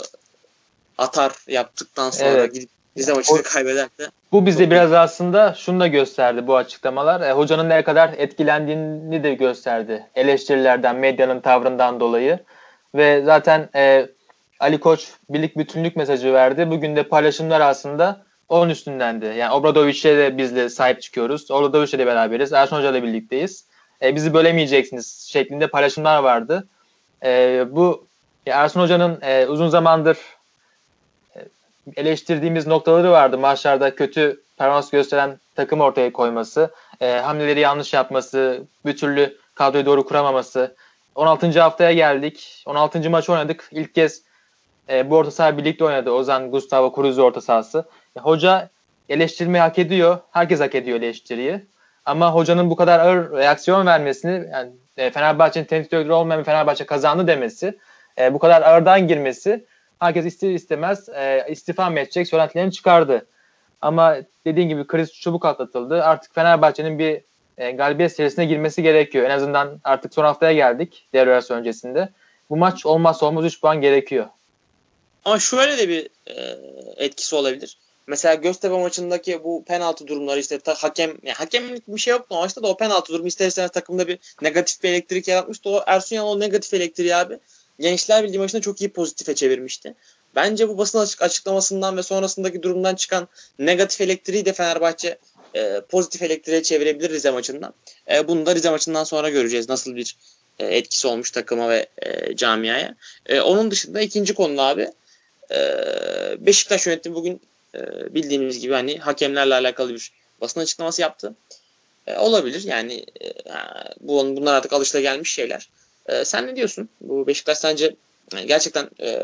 atar yaptıktan sonra evet. gidip Rize maçını kaybederse. Bu bize biraz aslında şunu da gösterdi bu açıklamalar. E, hocanın ne kadar etkilendiğini de gösterdi. Eleştirilerden, medyanın tavrından dolayı. Ve zaten e, Ali Koç birlik bütünlük mesajı verdi. Bugün de paylaşımlar aslında onun üstündendi. Yani Obradovic'e de bizle sahip çıkıyoruz. Obradovic'le de beraberiz. Ersun Hoca'yla birlikteyiz. E, bizi bölemeyeceksiniz şeklinde paylaşımlar vardı. E, bu Ersun Hoca'nın e, uzun zamandır eleştirdiğimiz noktaları vardı. Maçlarda kötü performans gösteren takım ortaya koyması, e, hamleleri yanlış yapması, bir türlü kadroyu doğru kuramaması. 16. haftaya geldik. 16. maç oynadık. İlk kez e, bu orta saha birlikte oynadı. Ozan, Gustavo, Cruz orta sahası. E, hoca eleştirmeyi hak ediyor. Herkes hak ediyor eleştiriyi. Ama hocanın bu kadar ağır reaksiyon vermesini, yani e, Fenerbahçe'nin teknik direktörü olmayan Fenerbahçe kazandı demesi, e, bu kadar ağırdan girmesi herkes ister istemez e, istifa mı edecek söylentilerini çıkardı. Ama dediğim gibi kriz çabuk atlatıldı. Artık Fenerbahçe'nin bir e, galibiyet serisine girmesi gerekiyor. En azından artık son haftaya geldik devre öncesinde. Bu maç olmazsa olmaz 3 puan gerekiyor. Ama şöyle de bir e, etkisi olabilir. Mesela Göztepe maçındaki bu penaltı durumları işte ta, hakem yani hakemlik bir şey yoktu maçta da o penaltı durumu ister istemez takımda bir negatif bir elektrik yaratmıştı. O Ersun Yanal o negatif elektriği abi Gençler Birliği maçında çok iyi pozitife çevirmişti. Bence bu basın açık açıklamasından ve sonrasındaki durumdan çıkan negatif elektriği de Fenerbahçe e, pozitif elektriğe çevirebilir Rize maçından. E, bunu da Rize maçından sonra göreceğiz. Nasıl bir e, etkisi olmuş takıma ve e, camiaya. E, onun dışında ikinci konu abi e, Beşiktaş yönetimi bugün e, bildiğimiz gibi hani hakemlerle alakalı bir basın açıklaması yaptı. E, olabilir yani e, bu bunlar artık alışılagelmiş şeyler. E, sen ne diyorsun? Bu Beşiktaş sence gerçekten e,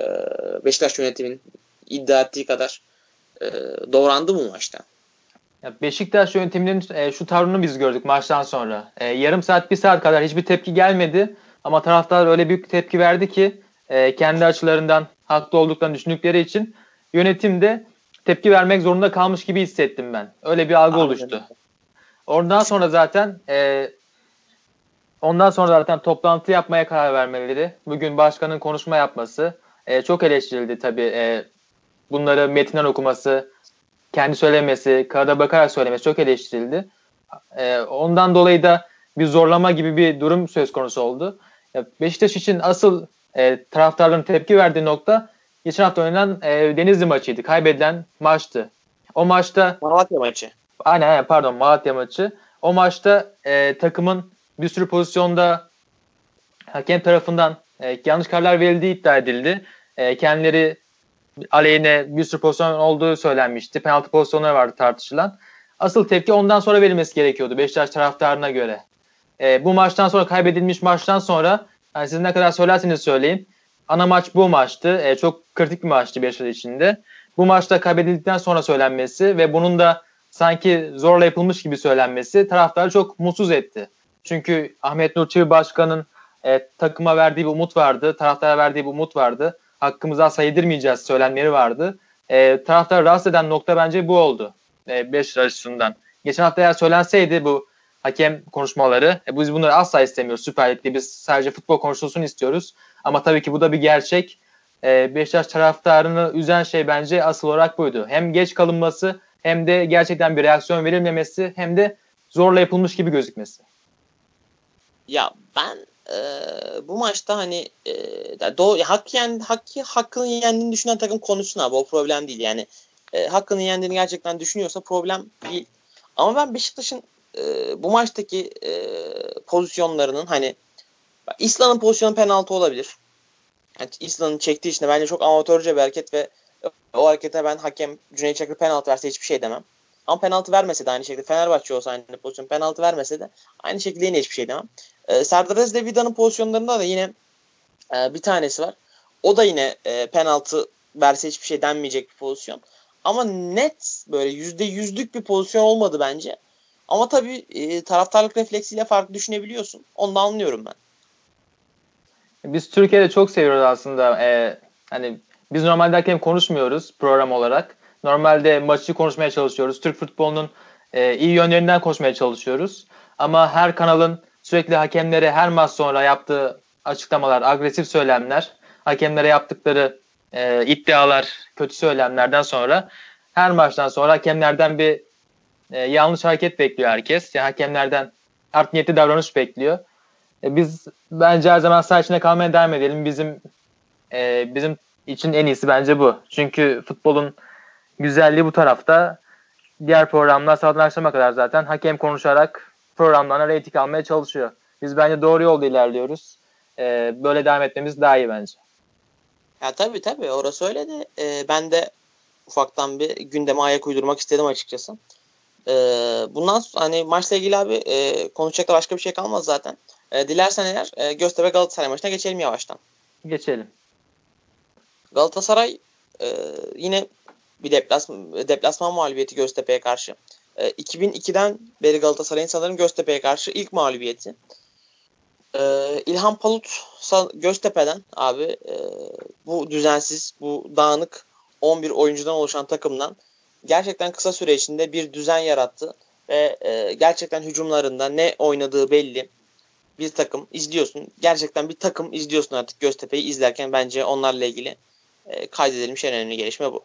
Beşiktaş yönetiminin iddia ettiği kadar e, doğrandı mı maçta? Ya Beşiktaş yönetiminin e, şu tavrını biz gördük maçtan sonra. E, yarım saat, bir saat kadar hiçbir tepki gelmedi. Ama taraftar öyle büyük tepki verdi ki e, kendi açılarından haklı olduklarını düşündükleri için yönetim de tepki vermek zorunda kalmış gibi hissettim ben. Öyle bir algı Anladım. oluştu. Oradan sonra zaten e, ondan sonra zaten toplantı yapmaya karar vermeleri, bugün başkanın konuşma yapması e, çok eleştirildi tabii. E, bunları metinden okuması, kendi söylemesi, kağıda bakarak söylemesi çok eleştirildi. E, ondan dolayı da bir zorlama gibi bir durum söz konusu oldu. Beşiktaş için asıl e, taraftarların tepki verdiği nokta geçen hafta oynanan e, Denizli maçıydı. Kaybedilen maçtı. O maçta Malatya maçı. Aynen pardon Malatya maçı. O maçta e, takımın bir sürü pozisyonda hakem tarafından e, yanlış kararlar verildiği iddia edildi. E, kendileri aleyhine bir sürü pozisyon olduğu söylenmişti. Penaltı pozisyonları vardı tartışılan. Asıl tepki ondan sonra verilmesi gerekiyordu Beşiktaş taraftarına göre. E, bu maçtan sonra kaybedilmiş maçtan sonra yani siz ne kadar söylerseniz söyleyin. Ana maç bu maçtı. E, çok kritik bir maçtı Beşiktaş içinde. Bu maçta kaybedildikten sonra söylenmesi ve bunun da sanki zorla yapılmış gibi söylenmesi taraftarı çok mutsuz etti. Çünkü Ahmet Nur Çebi Başkan'ın e, takıma verdiği bir umut vardı. Taraftara verdiği bir umut vardı. Hakkımızı asla yedirmeyeceğiz söylenmeleri vardı. E, taraftarı rahatsız eden nokta bence bu oldu. E, Beşiktaş açısından. Geçen hafta eğer söylenseydi bu hakem konuşmaları. E, biz bunları asla istemiyoruz Süper Lig'de. Biz sadece futbol konuşulsun istiyoruz. Ama tabii ki bu da bir gerçek. E, Beşiktaş taraftarını üzen şey bence asıl olarak buydu. Hem geç kalınması hem de gerçekten bir reaksiyon verilmemesi hem de zorla yapılmış gibi gözükmesi. Ya ben e, bu maçta hani e, doğru, hak yen, hak, hakkını yendiğini düşünen takım konuşsun abi o problem değil yani. E, hakkını yendiğini gerçekten düşünüyorsa problem değil. Ama ben Beşiktaş'ın e, bu maçtaki e, pozisyonlarının hani İslam'ın pozisyonu penaltı olabilir. Yani İslam'ın çektiği için bence çok amatörce bir hareket ve o harekete ben hakem Cüneyt Çakır penaltı verse hiçbir şey demem. Ama penaltı vermese de aynı şekilde Fenerbahçe olsa aynı pozisyon penaltı vermese de aynı şekilde yine hiçbir şey demem. Ee, Serdar Aziz Vida'nın pozisyonlarında da yine e, bir tanesi var. O da yine e, penaltı verse hiçbir şey denmeyecek bir pozisyon. Ama net böyle yüzde yüzlük bir pozisyon olmadı bence. Ama tabii e, taraftarlık refleksiyle farklı düşünebiliyorsun. Onu da anlıyorum ben. Biz Türkiye'de çok seviyoruz aslında. Ee, hani biz normalde hakem konuşmuyoruz program olarak. Normalde maçı konuşmaya çalışıyoruz. Türk futbolunun e, iyi yönlerinden konuşmaya çalışıyoruz. Ama her kanalın sürekli hakemlere her maç sonra yaptığı açıklamalar, agresif söylemler, hakemlere yaptıkları e, iddialar, kötü söylemlerden sonra her maçtan sonra hakemlerden bir e, yanlış hareket bekliyor herkes. Yani hakemlerden art niyetli davranış bekliyor. E, biz bence her zaman saha içinde kalmaya devam edelim. Bizim e, bizim için en iyisi bence bu. Çünkü futbolun güzelliği bu tarafta. Diğer programlar sabahtan akşama kadar zaten hakem konuşarak programlarına reyting almaya çalışıyor. Biz bence doğru yolda ilerliyoruz. E, böyle devam etmemiz daha iyi bence. Ya tabii tabii orası öyle de e, ben de ufaktan bir gündeme ayak uydurmak istedim açıkçası. E, bundan sonra hani maçla ilgili abi e, konuşacak da başka bir şey kalmaz zaten. E, dilersen eğer e, Göztepe Galatasaray maçına geçelim yavaştan. Geçelim. Galatasaray e, yine bir deplas, deplasman mağlubiyeti Göztepe'ye karşı. E, 2002'den beri Galatasaray'ın sanırım Göztepe'ye karşı ilk mağlubiyeti. E, İlhan Palut Göztepe'den abi e, bu düzensiz, bu dağınık 11 oyuncudan oluşan takımdan gerçekten kısa süre içinde bir düzen yarattı ve e, gerçekten hücumlarında ne oynadığı belli bir takım izliyorsun. Gerçekten bir takım izliyorsun artık Göztepe'yi izlerken bence onlarla ilgili e, kaydedilmiş en önemli gelişme bu.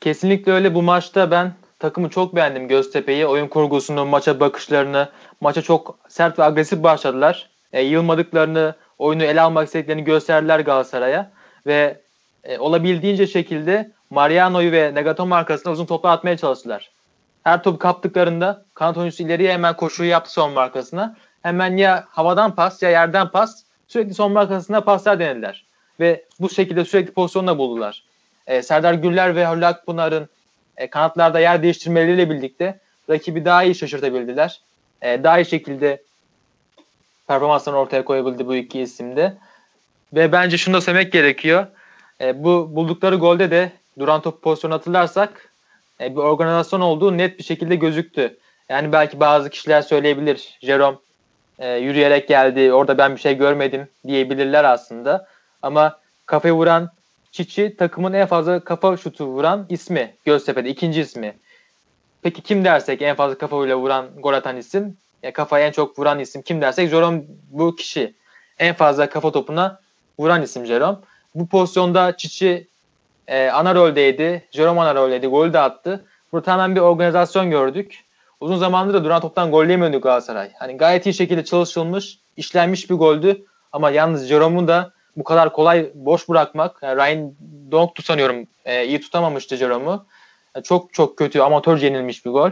Kesinlikle öyle. Bu maçta ben takımı çok beğendim Göztepe'yi. Oyun kurgusunu, maça bakışlarını. Maça çok sert ve agresif başladılar. E, yılmadıklarını, oyunu ele almak istediklerini gösterdiler Galatasaray'a. Ve e, olabildiğince şekilde Mariano'yu ve Nagatomo arkasına uzun toplar atmaya çalıştılar. Her topu kaptıklarında kanat oyuncusu ileriye hemen koşuyu yaptı son markasına. Hemen ya havadan pas ya yerden pas sürekli son markasına paslar denediler. Ve bu şekilde sürekli pozisyonda buldular. E, Serdar Güller ve Halil Akpınar'ın e, kanatlarda yer değiştirmeleriyle birlikte rakibi daha iyi şaşırtabildiler. E, daha iyi şekilde performanslarını ortaya koyabildi bu iki isimde. Ve bence şunu da söylemek gerekiyor. E, bu buldukları golde de duran top pozisyonu hatırlarsak e, bir organizasyon olduğu net bir şekilde gözüktü. Yani belki bazı kişiler söyleyebilir. Jerome e, yürüyerek geldi. Orada ben bir şey görmedim diyebilirler aslında. Ama kafayı vuran Çiçi takımın en fazla kafa şutu vuran ismi. Göztepe'de ikinci ismi. Peki kim dersek en fazla kafayla vuran gol atan isim? Ya kafaya en çok vuran isim kim dersek Jerome bu kişi. En fazla kafa topuna vuran isim Jerome. Bu pozisyonda Çiçi e, ana roldeydi. Jerome ana roldeydi. Golü de attı. Burada tamamen bir organizasyon gördük. Uzun zamandır da duran toptan golleyemiyordu Galatasaray. Hani gayet iyi şekilde çalışılmış, işlenmiş bir goldü. Ama yalnız Jerome'un da bu kadar kolay boş bırakmak. Yani Ryan Donk'tu sanıyorum e, iyi tutamamıştı Jerome'u. Yani çok çok kötü amatör yenilmiş bir gol.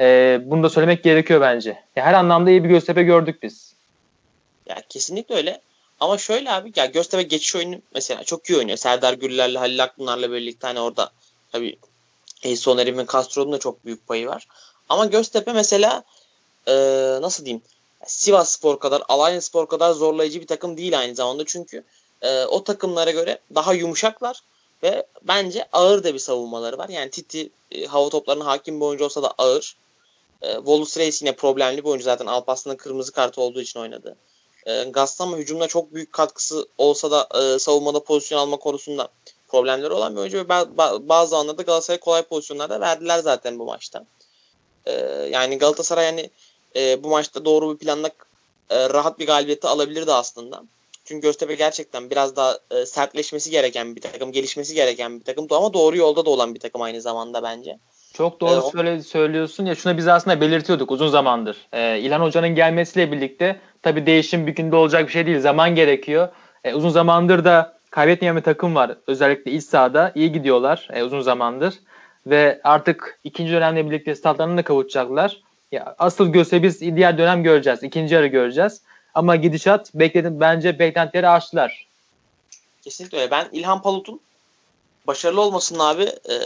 E, bunu da söylemek gerekiyor bence. Yani her anlamda iyi bir Göztepe gördük biz. Ya kesinlikle öyle. Ama şöyle abi ya Göztepe geçiş oyunu mesela çok iyi oynuyor. Serdar Güller'le Halil Akpınar'la birlikte hani orada tabii Soner'in ve Castro'nun da çok büyük payı var. Ama Göztepe mesela e, nasıl diyeyim Sivas Spor kadar, Alanya Spor kadar zorlayıcı bir takım değil aynı zamanda. Çünkü e, o takımlara göre daha yumuşaklar ve bence ağır da bir savunmaları var. Yani Titi e, hava toplarına hakim bir oyuncu olsa da ağır. E, Volus Reis yine problemli bir oyuncu zaten Alparslan'ın kırmızı kartı olduğu için oynadı. E, Gaston hücumda çok büyük katkısı olsa da e, savunmada pozisyon alma konusunda problemleri olan bir oyuncu ve bazı anlarda Galatasaray kolay pozisyonlarda verdiler zaten bu maçta. E, yani Galatasaray yani e, bu maçta doğru bir planla e, rahat bir galibiyeti alabilirdi aslında. Çünkü Göztepe gerçekten biraz daha e, sertleşmesi gereken bir takım, gelişmesi gereken bir takım ama doğru yolda da olan bir takım aynı zamanda bence. Çok doğru ee, söyle, söylüyorsun ya şuna biz aslında belirtiyorduk uzun zamandır. Ee, İlhan Hoca'nın gelmesiyle birlikte tabii değişim bir günde olacak bir şey değil. Zaman gerekiyor. Ee, uzun zamandır da kaybetmeyen bir takım var. Özellikle iç sahada iyi gidiyorlar e, uzun zamandır. Ve artık ikinci dönemle birlikte statlarını da kavuşacaklar. Ya, asıl göse biz diğer dönem göreceğiz. ikinci yarı göreceğiz. Ama gidişat bekledim bence beklentileri aştılar. Kesinlikle öyle. Ben İlhan Palut'un başarılı olmasının abi e,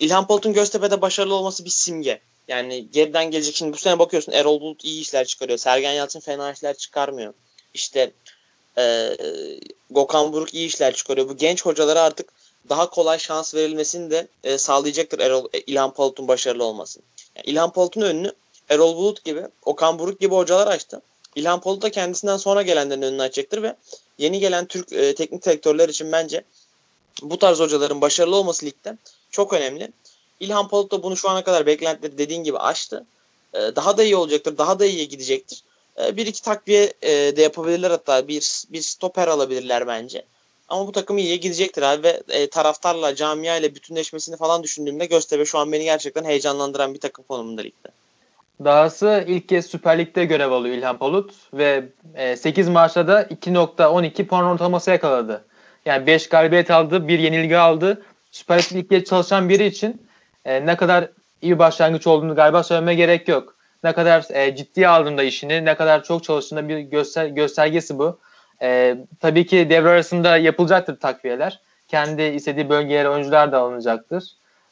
İlhan Palut'un Göztepe'de başarılı olması bir simge. Yani geriden gelecek. Şimdi bu sene bakıyorsun Erol Bulut iyi işler çıkarıyor. Sergen Yalçın fena işler çıkarmıyor. İşte e, Gökhan Buruk iyi işler çıkarıyor. Bu genç hocalara artık daha kolay şans verilmesini de e, sağlayacaktır Erol, e, İlhan Palut'un başarılı olması. Yani İlhan Palut'un önünü Erol Bulut gibi, Okan Buruk gibi hocalar açtı. İlhan Polut da kendisinden sonra gelenlerin önünü açacaktır ve yeni gelen Türk e, teknik direktörler için bence bu tarz hocaların başarılı olması ligde çok önemli. İlhan Polut da bunu şu ana kadar beklentileri dediğin gibi aştı. E, daha da iyi olacaktır, daha da iyiye gidecektir. E, bir iki takviye e, de yapabilirler hatta bir, bir stoper alabilirler bence. Ama bu takım iyiye gidecektir abi ve e, taraftarla, camia ile bütünleşmesini falan düşündüğümde Göztepe şu an beni gerçekten heyecanlandıran bir takım konumunda ligde. Dahası ilk kez Süper Lig'de görev alıyor İlhan Palut ve 8 e, maçta da 2.12 puan ortalaması yakaladı. Yani 5 galibiyet aldı, 1 yenilgi aldı. Süper Lig'de çalışan biri için e, ne kadar iyi başlangıç olduğunu galiba söylemeye gerek yok. Ne kadar e, ciddiye aldığında işini, ne kadar çok çalıştığında bir göster göstergesi bu. E, tabii ki devre arasında yapılacaktır takviyeler. Kendi istediği bölgelere oyuncular da alınacaktır.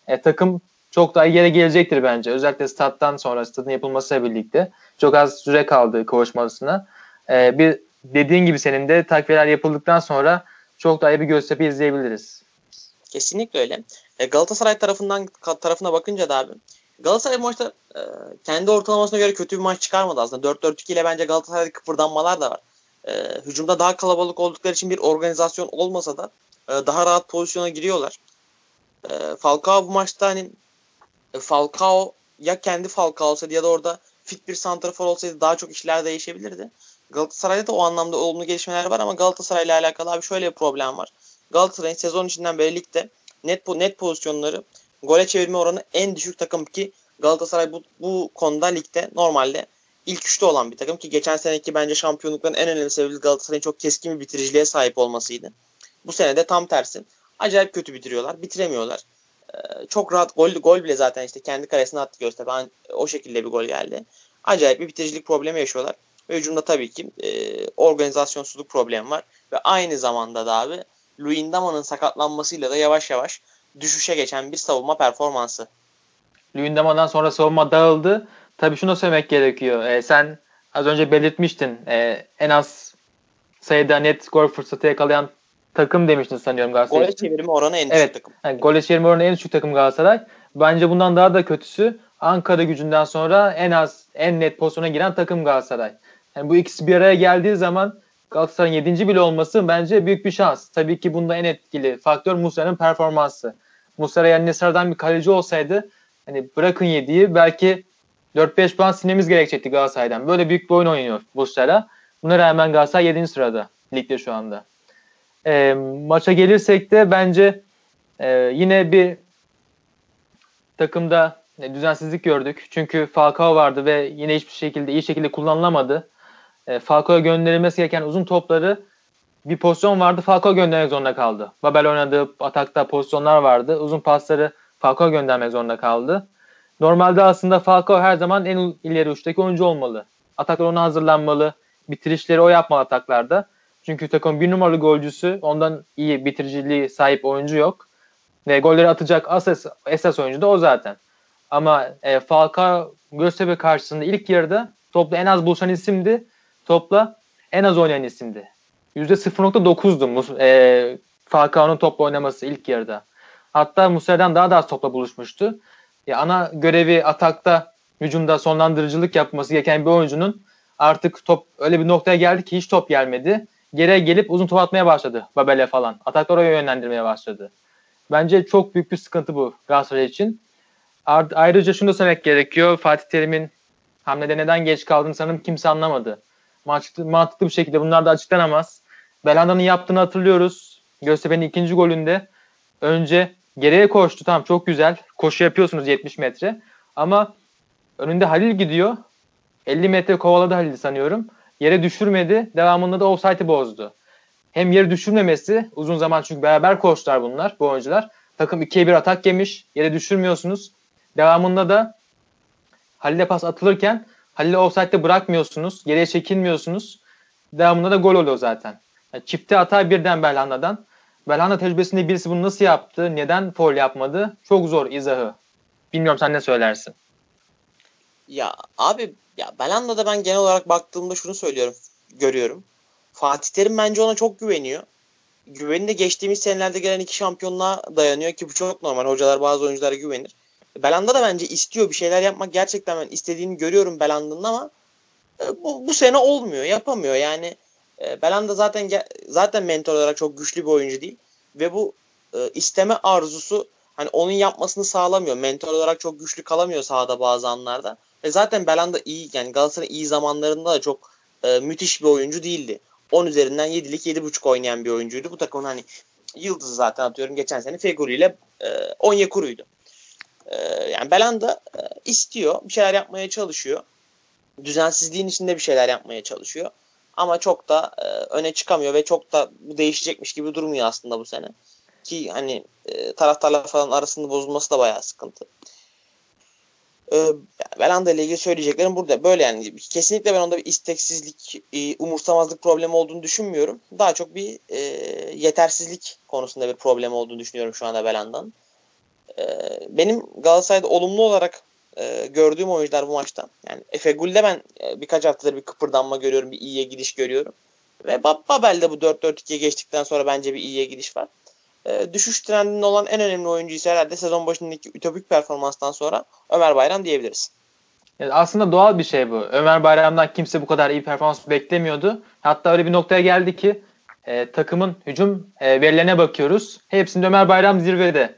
E, takım çok daha yere gelecektir bence. Özellikle stat'tan sonra stadın yapılmasıyla birlikte. Çok az süre kaldı kavuşmasına. E, bir dediğin gibi senin de takviyeler yapıldıktan sonra çok daha iyi bir Göztepe izleyebiliriz. Kesinlikle öyle. E, Galatasaray tarafından tarafına bakınca da abi Galatasaray maçta e, kendi ortalamasına göre kötü bir maç çıkarmadı aslında. 4-4-2 ile bence Galatasaray'da kıpırdanmalar da var. E, hücumda daha kalabalık oldukları için bir organizasyon olmasa da e, daha rahat pozisyona giriyorlar. E, Falcao bu maçta hani e, Falcao ya kendi Falcao olsaydı ya da orada fit bir santrafor olsaydı daha çok işler değişebilirdi. Galatasaray'da da o anlamda olumlu gelişmeler var ama Galatasaray ile alakalı abi şöyle bir problem var. Galatasaray'ın sezon içinden beri ligde net net pozisyonları gole çevirme oranı en düşük takım ki Galatasaray bu, bu konuda ligde normalde ilk üçte olan bir takım ki geçen seneki bence şampiyonlukların en önemli sebebi Galatasaray'ın çok keskin bir bitiriciliğe sahip olmasıydı. Bu sene de tam tersi. Acayip kötü bitiriyorlar. Bitiremiyorlar. Ee, çok rahat gol gol bile zaten işte kendi karesine attı Göztepe. O şekilde bir gol geldi. Acayip bir bitiricilik problemi yaşıyorlar. Ve hücumda tabii ki e, organizasyonsuzluk problemi var. Ve aynı zamanda da abi Luyendama'nın sakatlanmasıyla da yavaş yavaş düşüşe geçen bir savunma performansı. Luyendama'dan sonra savunma dağıldı. Tabii şunu söylemek gerekiyor. E, sen az önce belirtmiştin. E, en az sayıda net gol fırsatı yakalayan takım demiştin sanıyorum Galatasaray. Gole çevirme oranı en düşük evet, takım. Yani gole çevirme oranı en düşük takım Galatasaray. Bence bundan daha da kötüsü Ankara gücünden sonra en az en net pozisyona giren takım Galatasaray. Yani bu ikisi bir araya geldiği zaman Galatasaray'ın 7. bile olması bence büyük bir şans. Tabii ki bunda en etkili faktör Muslera'nın performansı. Muslera yani Nesar'dan bir kaleci olsaydı hani bırakın 7'yi belki 4-5 puan silmemiz gerekecekti Galatasaray'dan. Böyle büyük bir oyun oynuyor Muslera. Buna rağmen Galatasaray 7. sırada ligde şu anda. E, maça gelirsek de bence e, yine bir takımda düzensizlik gördük. Çünkü Falcao vardı ve yine hiçbir şekilde iyi şekilde kullanılamadı. E, Falcao'ya gönderilmesi gereken uzun topları bir pozisyon vardı Falcao göndermek zorunda kaldı. Babel oynadığı atakta pozisyonlar vardı. Uzun pasları Falcao göndermek zorunda kaldı. Normalde aslında Falcao her zaman en ileri uçtaki oyuncu olmalı. Ataklar ona hazırlanmalı. Bitirişleri o yapmalı ataklarda. Çünkü takım bir numaralı golcüsü ondan iyi bitiriciliği sahip oyuncu yok. Ve golleri atacak asas, esas oyuncu da o zaten. Ama e, Falcao Göztepe karşısında ilk yarıda topla en az buluşan isimdi. Topla en az oynayan isimdi. %0.9'du e, Falcao'nun topla oynaması ilk yarıda. Hatta Muslera'dan daha da az topla buluşmuştu. Ya ana görevi atakta, hücumda sonlandırıcılık yapması gereken bir oyuncunun artık top öyle bir noktaya geldi ki hiç top gelmedi. Geriye gelip uzun top atmaya başladı Babel'e falan. Atakları yönlendirmeye başladı. Bence çok büyük bir sıkıntı bu Galatasaray için. Ayrıca şunu da söylemek gerekiyor. Fatih Terim'in hamlede neden geç kaldığını sanırım kimse anlamadı. Mantıklı, mantıklı bir şekilde bunlar da açıklanamaz. Belanda'nın yaptığını hatırlıyoruz. Göztepe'nin ikinci golünde önce geriye koştu. Tamam çok güzel. Koşu yapıyorsunuz 70 metre. Ama önünde Halil gidiyor. 50 metre kovaladı Halil sanıyorum. Yere düşürmedi. Devamında da offside'i bozdu. Hem yere düşürmemesi uzun zaman çünkü beraber koştular bunlar bu oyuncular. Takım 2'ye 1 atak yemiş. Yere düşürmüyorsunuz. Devamında da Halil'e pas atılırken Halil'i offside'de bırakmıyorsunuz. Geriye çekilmiyorsunuz. Devamında da gol oluyor zaten. Yani çifte hata birden Belhanda'dan. Belhanda tecrübesinde birisi bunu nasıl yaptı? Neden foul yapmadı? Çok zor izahı. Bilmiyorum sen ne söylersin? Ya abi ya Belanda'da ben genel olarak baktığımda şunu söylüyorum, görüyorum. Fatih Terim bence ona çok güveniyor. Güveni de geçtiğimiz senelerde gelen iki şampiyonluğa dayanıyor ki bu çok normal. Hocalar bazı oyunculara güvenir. Belanda da bence istiyor bir şeyler yapmak. Gerçekten ben istediğini görüyorum Belanda'nın ama e, bu, bu sene olmuyor. Yapamıyor. Yani e, Belanda zaten zaten mentor olarak çok güçlü bir oyuncu değil ve bu e, isteme arzusu hani onun yapmasını sağlamıyor. Mentor olarak çok güçlü kalamıyor sahada bazı anlarda. Ve zaten Belanda iyi yani Galatasaray iyi zamanlarında da çok e, müthiş bir oyuncu değildi. 10 üzerinden 7'lik 7.5 oynayan bir oyuncuydu. Bu takımın hani yıldızı zaten atıyorum geçen sene Feguli ile e, Onyekuru'ydu. E, yani Belanda e, istiyor, bir şeyler yapmaya çalışıyor. Düzensizliğin içinde bir şeyler yapmaya çalışıyor. Ama çok da e, öne çıkamıyor ve çok da bu değişecekmiş gibi durmuyor aslında bu sene. Ki hani e, taraftarlar falan arasında bozulması da bayağı sıkıntı. E, Belanda ile ilgili söyleyeceklerim burada. Böyle yani kesinlikle ben onda bir isteksizlik, e, umursamazlık problemi olduğunu düşünmüyorum. Daha çok bir e, yetersizlik konusunda bir problem olduğunu düşünüyorum şu anda Belanda'nın. E, benim Galatasaray'da olumlu olarak e, gördüğüm oyuncular bu maçta. Yani Efe Gül'de ben e, birkaç haftadır bir kıpırdanma görüyorum, bir iyiye gidiş görüyorum. Ve Babel'de bu 4-4-2'ye geçtikten sonra bence bir iyiye gidiş var. E, düşüş trendinde olan en önemli oyuncu ise herhalde sezon başındaki ütopik performanstan sonra Ömer Bayram diyebiliriz. Yani aslında doğal bir şey bu. Ömer Bayram'dan kimse bu kadar iyi performans beklemiyordu. Hatta öyle bir noktaya geldi ki e, takımın hücum e, verilerine bakıyoruz. Hepsinde Ömer Bayram zirvede.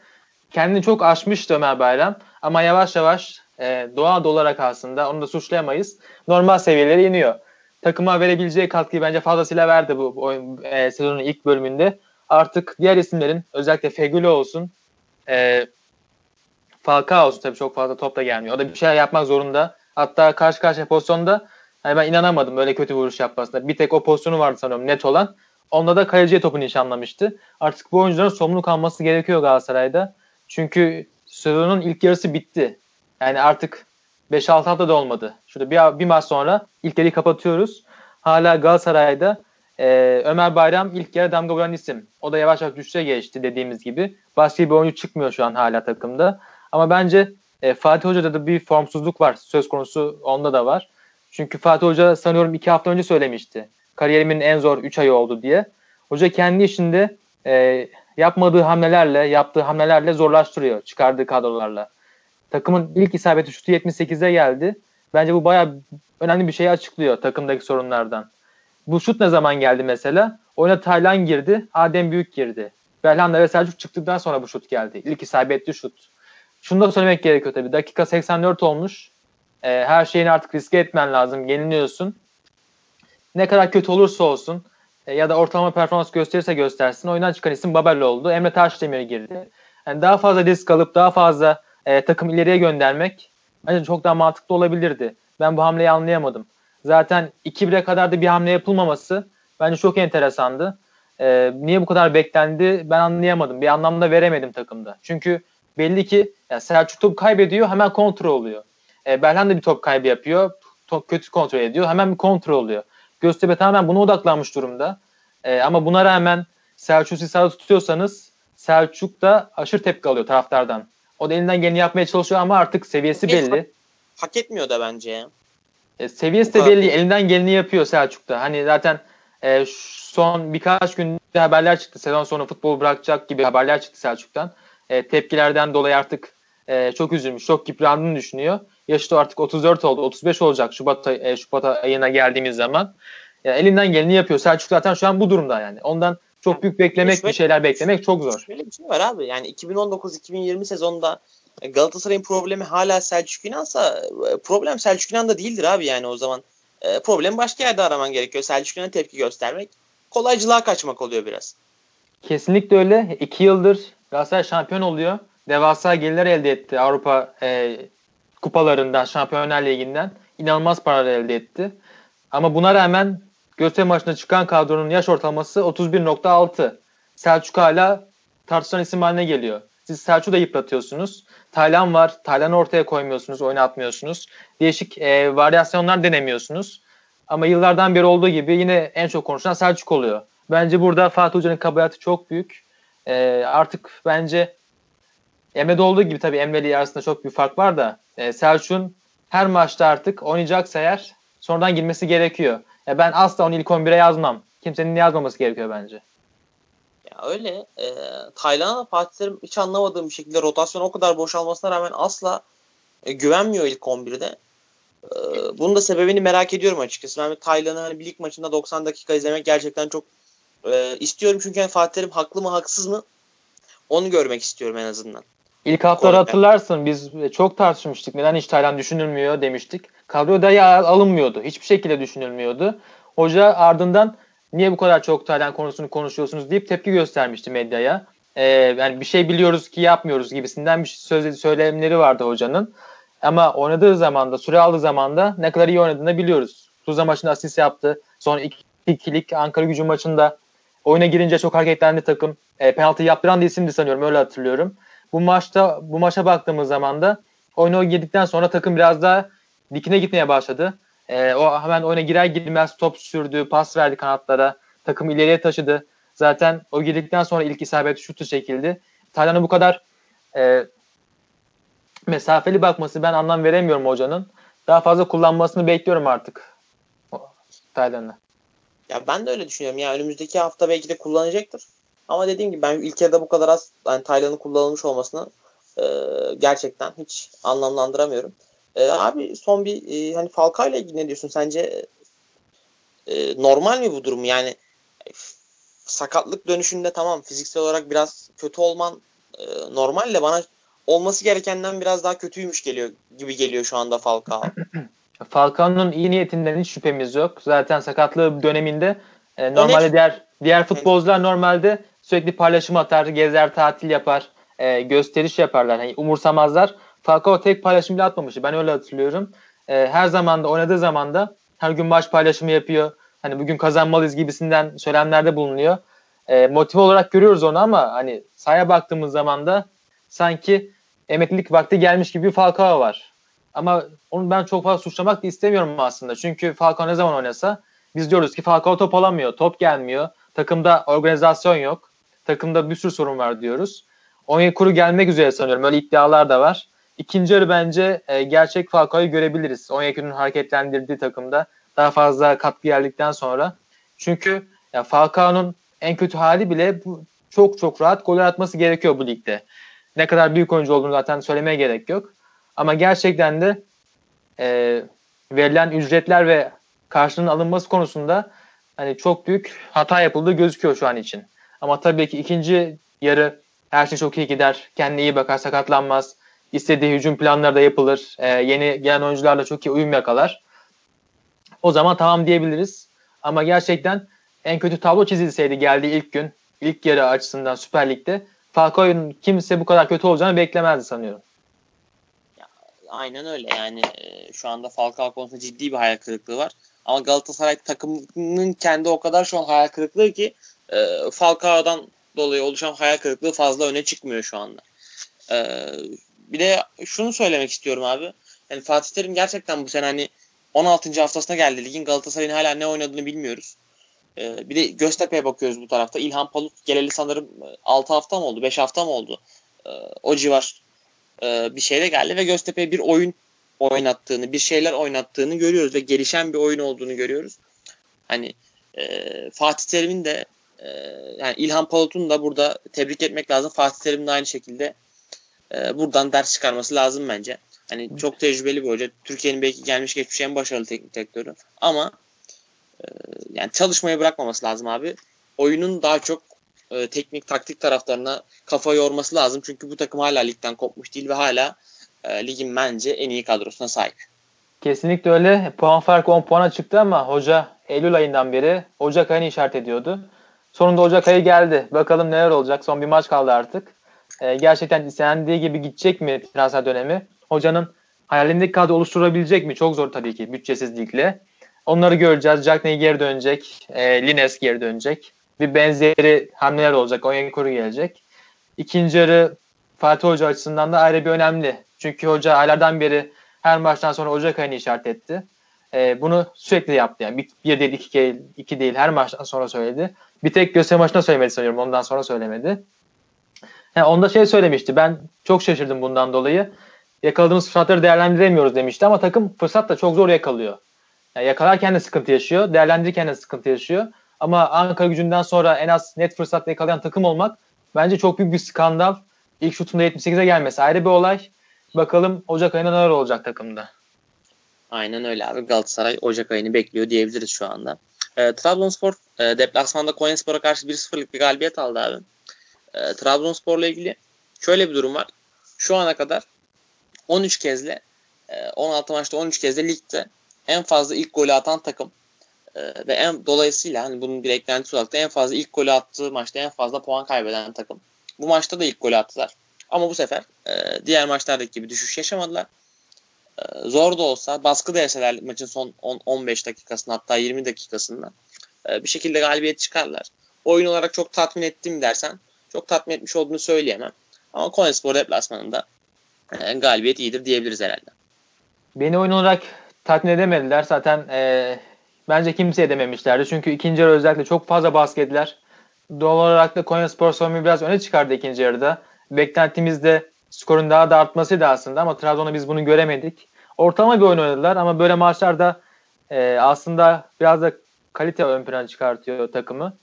Kendini çok aşmıştı Ömer Bayram. Ama yavaş yavaş e, doğal olarak aslında onu da suçlayamayız. Normal seviyelere iniyor. Takıma verebileceği katkıyı bence fazlasıyla verdi bu oyun, e, sezonun ilk bölümünde. Artık diğer isimlerin özellikle Fegüli olsun, e, Falcao olsun tabii çok fazla top da gelmiyor. O da bir şeyler yapmak zorunda. Hatta karşı karşıya pozisyonda hani ben inanamadım böyle kötü vuruş yapmasına. Bir tek o pozisyonu vardı sanıyorum net olan. Onda da kaleciye topu nişanlamıştı. Artık bu oyuncuların sorumluluk alması gerekiyor Galatasaray'da. Çünkü sezonun ilk yarısı bitti. Yani artık 5-6 hafta da olmadı. Şurada bir, bir maç sonra ilk yarıyı kapatıyoruz. Hala Galatasaray'da e, Ömer Bayram ilk yarı damga vuran isim. O da yavaş yavaş düşüşe geçti dediğimiz gibi. Başka bir oyuncu çıkmıyor şu an hala takımda. Ama bence e, Fatih Hoca'da da bir formsuzluk var. Söz konusu onda da var. Çünkü Fatih Hoca sanıyorum iki hafta önce söylemişti. Kariyerimin en zor 3 ayı oldu diye. Hoca kendi işinde e, yapmadığı hamlelerle, yaptığı hamlelerle zorlaştırıyor çıkardığı kadrolarla. Takımın ilk isabeti şutu 78'e geldi. Bence bu bayağı önemli bir şeyi açıklıyor takımdaki sorunlardan. Bu şut ne zaman geldi mesela? Oyuna Taylan girdi, Adem Büyük girdi. Belhanda ve Selçuk çıktıktan sonra bu şut geldi. İlk isabetli şut. Şunu da söylemek gerekiyor tabii. Dakika 84 olmuş. E, her şeyini artık riske etmen lazım. Yeniliyorsun. Ne kadar kötü olursa olsun e, ya da ortalama performans gösterirse göstersin. Oyundan çıkan isim Babel oldu. Emre Taşdemir girdi. Yani daha fazla risk alıp daha fazla e, takım ileriye göndermek bence çok daha mantıklı olabilirdi. Ben bu hamleyi anlayamadım. Zaten 2-1'e kadar da bir hamle yapılmaması bence çok enteresandı. E, niye bu kadar beklendi ben anlayamadım. Bir anlamda veremedim takımda. Çünkü belli ki yani Selçuk top kaybediyor hemen kontrol oluyor. E, Berhan da bir top kaybı yapıyor. Top kötü kontrol ediyor. Hemen bir kontrol oluyor. Göztepe tamamen buna odaklanmış durumda. E, ama buna rağmen Selçuk'u siz tutuyorsanız Selçuk da aşırı tepki alıyor taraftardan. O da elinden geleni yapmaya çalışıyor ama artık seviyesi belli. Hak, hak etmiyor da bence ya. E, seviyesi de belli. Elinden geleni yapıyor Selçuk'ta. Hani zaten e, son birkaç günde haberler çıktı. Sezon sonu futbol bırakacak gibi haberler çıktı Selçuk'tan. E, tepkilerden dolayı artık e, çok üzülmüş, çok yıprandığını düşünüyor. Yaşı da artık 34 oldu, 35 olacak Şubat, e, Şubat ayına geldiğimiz zaman. E, elinden geleni yapıyor. Selçuk zaten şu an bu durumda yani. Ondan çok büyük beklemek, şöyle, bir şeyler beklemek çok zor. Şöyle bir şey var abi. Yani 2019-2020 sezonunda Galatasaray'ın problemi hala Selçuk İnan'sa e, problem Selçuk İnan'da değildir abi yani o zaman. E, problem başka yerde araman gerekiyor. Selçuk İnan'a tepki göstermek kolaycılığa kaçmak oluyor biraz. Kesinlikle öyle. İki yıldır Galatasaray şampiyon oluyor. Devasa gelirler elde etti Avrupa e, kupalarından, Şampiyonlar Ligi'nden. inanılmaz paralar elde etti. Ama buna rağmen Göztepe maçına çıkan kadronun yaş ortalaması 31.6. Selçuk hala tartışılan isim haline geliyor. Siz Selçuk'u da yıpratıyorsunuz. Taylan var. Taylan'ı ortaya koymuyorsunuz, oynatmıyorsunuz. Değişik e, varyasyonlar denemiyorsunuz. Ama yıllardan beri olduğu gibi yine en çok konuşulan Selçuk oluyor. Bence burada Fatih Hoca'nın kabahati çok büyük. E, artık bence Emre'de olduğu gibi tabii Emre ile arasında çok bir fark var da e, Selçuk'un her maçta artık oynayacaksa eğer sonradan girmesi gerekiyor. Ya ben asla onu ilk 11'e yazmam. Kimsenin yazmaması gerekiyor bence. Ya öyle. E, Taylan'a Fatih Terim hiç anlamadığım bir şekilde rotasyon o kadar boşalmasına rağmen asla e, güvenmiyor ilk 11'de. E, bunun da sebebini merak ediyorum açıkçası. Ben Taylan'ı hani bir lig maçında 90 dakika izlemek gerçekten çok e, istiyorum. Çünkü yani Fatih Terim haklı mı haksız mı onu görmek istiyorum en azından. İlk haftaları hatırlarsın biz çok tartışmıştık. Neden hiç Taylan düşünülmüyor demiştik. Kadroda ya alınmıyordu. Hiçbir şekilde düşünülmüyordu. Hoca ardından niye bu kadar çok Taylan konusunu konuşuyorsunuz deyip tepki göstermişti medyaya. Ee, yani bir şey biliyoruz ki yapmıyoruz gibisinden bir söz söylemleri vardı hocanın. Ama oynadığı zamanda, süre aldığı zamanda ne kadar iyi oynadığını biliyoruz. Tuzla maçında asist yaptı. Sonra iki, ikilik Ankara gücü maçında oyuna girince çok hareketlendi takım. E, penaltı yaptıran da isimdi sanıyorum öyle hatırlıyorum. Bu maçta bu maça baktığımız zaman da oyuna girdikten sonra takım biraz daha dikine gitmeye başladı. E, o hemen oyuna girer girmez top sürdü, pas verdi kanatlara. Takım ileriye taşıdı. Zaten o girdikten sonra ilk isabet şutu çekildi. Taylan'a bu kadar e, mesafeli bakması ben anlam veremiyorum hocanın. Daha fazla kullanmasını bekliyorum artık Taylan'ı. Ya ben de öyle düşünüyorum. Ya önümüzdeki hafta belki de kullanacaktır. Ama dediğim gibi ben ilk yarıda bu kadar az yani Taylan'ın kullanılmış olmasını e, gerçekten hiç anlamlandıramıyorum. E, abi son bir e, hani Falcao ile ilgili ne diyorsun? Sence e, normal mi bu durum? Yani sakatlık dönüşünde tamam fiziksel olarak biraz kötü olman e, normal de bana olması gerekenden biraz daha kötüymüş geliyor gibi geliyor şu anda Falcao. Falcao'nun iyi niyetinden hiç şüphemiz yok. Zaten sakatlığı döneminde e, normalde diğer diğer futbolcular normalde sürekli paylaşım atar, gezer, tatil yapar, e, gösteriş yaparlar. Yani umursamazlar. Falcao tek paylaşım bile atmamıştı. Ben öyle hatırlıyorum. E, her zaman da oynadığı zaman da her gün maç paylaşımı yapıyor. Hani bugün kazanmalıyız gibisinden söylemlerde bulunuyor. E, motive olarak görüyoruz onu ama hani sahaya baktığımız zaman da sanki emeklilik vakti gelmiş gibi bir Falcao var. Ama onu ben çok fazla suçlamak da istemiyorum aslında. Çünkü Falcao ne zaman oynasa biz diyoruz ki Falcao top alamıyor, top gelmiyor. Takımda organizasyon yok. Takımda bir sürü sorun var diyoruz. Onyekuru gelmek üzere sanıyorum. Öyle iddialar da var. İkinci yarı bence e, gerçek Falcao'yu görebiliriz. Onyekuru'nun hareketlendirdiği takımda daha fazla katkı geldikten sonra. Çünkü ya Falcao'nun en kötü hali bile bu, çok çok rahat gol atması gerekiyor bu ligde. Ne kadar büyük oyuncu olduğunu zaten söylemeye gerek yok. Ama gerçekten de e, verilen ücretler ve karşılığının alınması konusunda hani çok büyük hata yapıldığı gözüküyor şu an için. Ama tabii ki ikinci yarı her şey çok iyi gider. Kendine iyi bakar, sakatlanmaz. İstediği hücum planları da yapılır. E, yeni gelen oyuncularla çok iyi uyum yakalar. O zaman tamam diyebiliriz. Ama gerçekten en kötü tablo çizilseydi geldiği ilk gün, ilk yarı açısından Süper Lig'de Falcao'nun kimse bu kadar kötü olacağını beklemezdi sanıyorum. Ya, aynen öyle yani e, şu anda Falcao konusunda ciddi bir hayal kırıklığı var. Ama Galatasaray takımının kendi o kadar şu an hayal kırıklığı ki e, Falcao'dan dolayı oluşan hayal kırıklığı fazla öne çıkmıyor şu anda. E, bir de şunu söylemek istiyorum abi. Yani Fatih Terim gerçekten bu sene hani 16. haftasına geldi ligin. Galatasaray'ın hala ne oynadığını bilmiyoruz. Ee, bir de Göztepe'ye bakıyoruz bu tarafta. İlhan Palut geleli sanırım 6 e, hafta mı oldu? 5 hafta mı oldu? Ee, o civar e, bir şeyle geldi ve Göztepe'ye bir oyun oynattığını, bir şeyler oynattığını görüyoruz ve gelişen bir oyun olduğunu görüyoruz. Hani e, Fatih Terim'in de e, yani İlhan Palut'un da burada tebrik etmek lazım. Fatih Terim'in de aynı şekilde e, buradan ders çıkarması lazım bence. Hani çok tecrübeli bir hoca. Türkiye'nin belki gelmiş geçmiş en başarılı teknik direktörü. Ama e, yani çalışmayı bırakmaması lazım abi. Oyunun daha çok e, teknik taktik taraflarına kafa yorması lazım. Çünkü bu takım hala ligden kopmuş değil ve hala e, ligin bence en iyi kadrosuna sahip. Kesinlikle öyle. Puan farkı 10 puana çıktı ama hoca Eylül ayından beri Ocak ayını işaret ediyordu. Sonunda Ocak ayı geldi. Bakalım neler olacak. Son bir maç kaldı artık. E, gerçekten istendiği gibi gidecek mi transfer dönemi? Hocanın hayalindeki kadro oluşturabilecek mi? Çok zor tabii ki bütçesizlikle. Onları göreceğiz. Jackney geri dönecek. E, Lines geri dönecek. Bir benzeri hamleler olacak. Onyekuru gelecek. İkinci yarı Fatih Hoca açısından da ayrı bir önemli. Çünkü hoca aylardan beri her maçtan sonra Ocak ayını işaret etti. E, bunu sürekli yaptı. Yani bir, bir değil, iki, iki değil her maçtan sonra söyledi. Bir tek gösteri maçında söylemedi sanıyorum. Ondan sonra söylemedi. Yani onda şey söylemişti. Ben çok şaşırdım bundan dolayı. Yakaladığımız fırsatları değerlendiremiyoruz demişti ama takım fırsat da çok zor yakalıyor. Yani yakalarken de sıkıntı yaşıyor. Değerlendirirken de sıkıntı yaşıyor. Ama Ankara gücünden sonra en az net fırsat yakalayan takım olmak bence çok büyük bir skandal. İlk şutunda 78'e gelmesi ayrı bir olay. Bakalım Ocak ayında neler olacak takımda. Aynen öyle abi. Galatasaray Ocak ayını bekliyor diyebiliriz şu anda. E, Trabzonspor e, deplasmanda Konyaspor'a karşı 1-0'lık bir galibiyet aldı abi. E, Trabzonspor'la ilgili şöyle bir durum var. Şu ana kadar 13 kezde 16 maçta 13 kezde ligde en fazla ilk golü atan takım. E, ve en dolayısıyla hani bunun bir eklentisi olarak da en fazla ilk golü attığı maçta en fazla puan kaybeden takım. Bu maçta da ilk golü attılar. Ama bu sefer e, diğer maçlardaki gibi düşüş yaşamadılar. E, zor da olsa baskı da yeseler maçın son 10, 15 dakikasında hatta 20 dakikasında e, bir şekilde galibiyet çıkarlar. Oyun olarak çok tatmin ettim dersen çok tatmin etmiş olduğunu söyleyemem. Ama Konyaspor deplasmanında e, galibiyet iyidir diyebiliriz herhalde. Beni oyun olarak tatmin edemediler. Zaten e, bence kimse edememişlerdi. Çünkü ikinci yarı özellikle çok fazla basketler. Doğal olarak da Konyaspor savunmayı biraz öne çıkardı ikinci yarıda. Beklentimiz de skorun daha da artmasıydı aslında ama Trabzon'da biz bunu göremedik. Ortalama bir oyun oynadılar ama böyle maçlarda e, aslında biraz da kalite ön plana çıkartıyor takımı.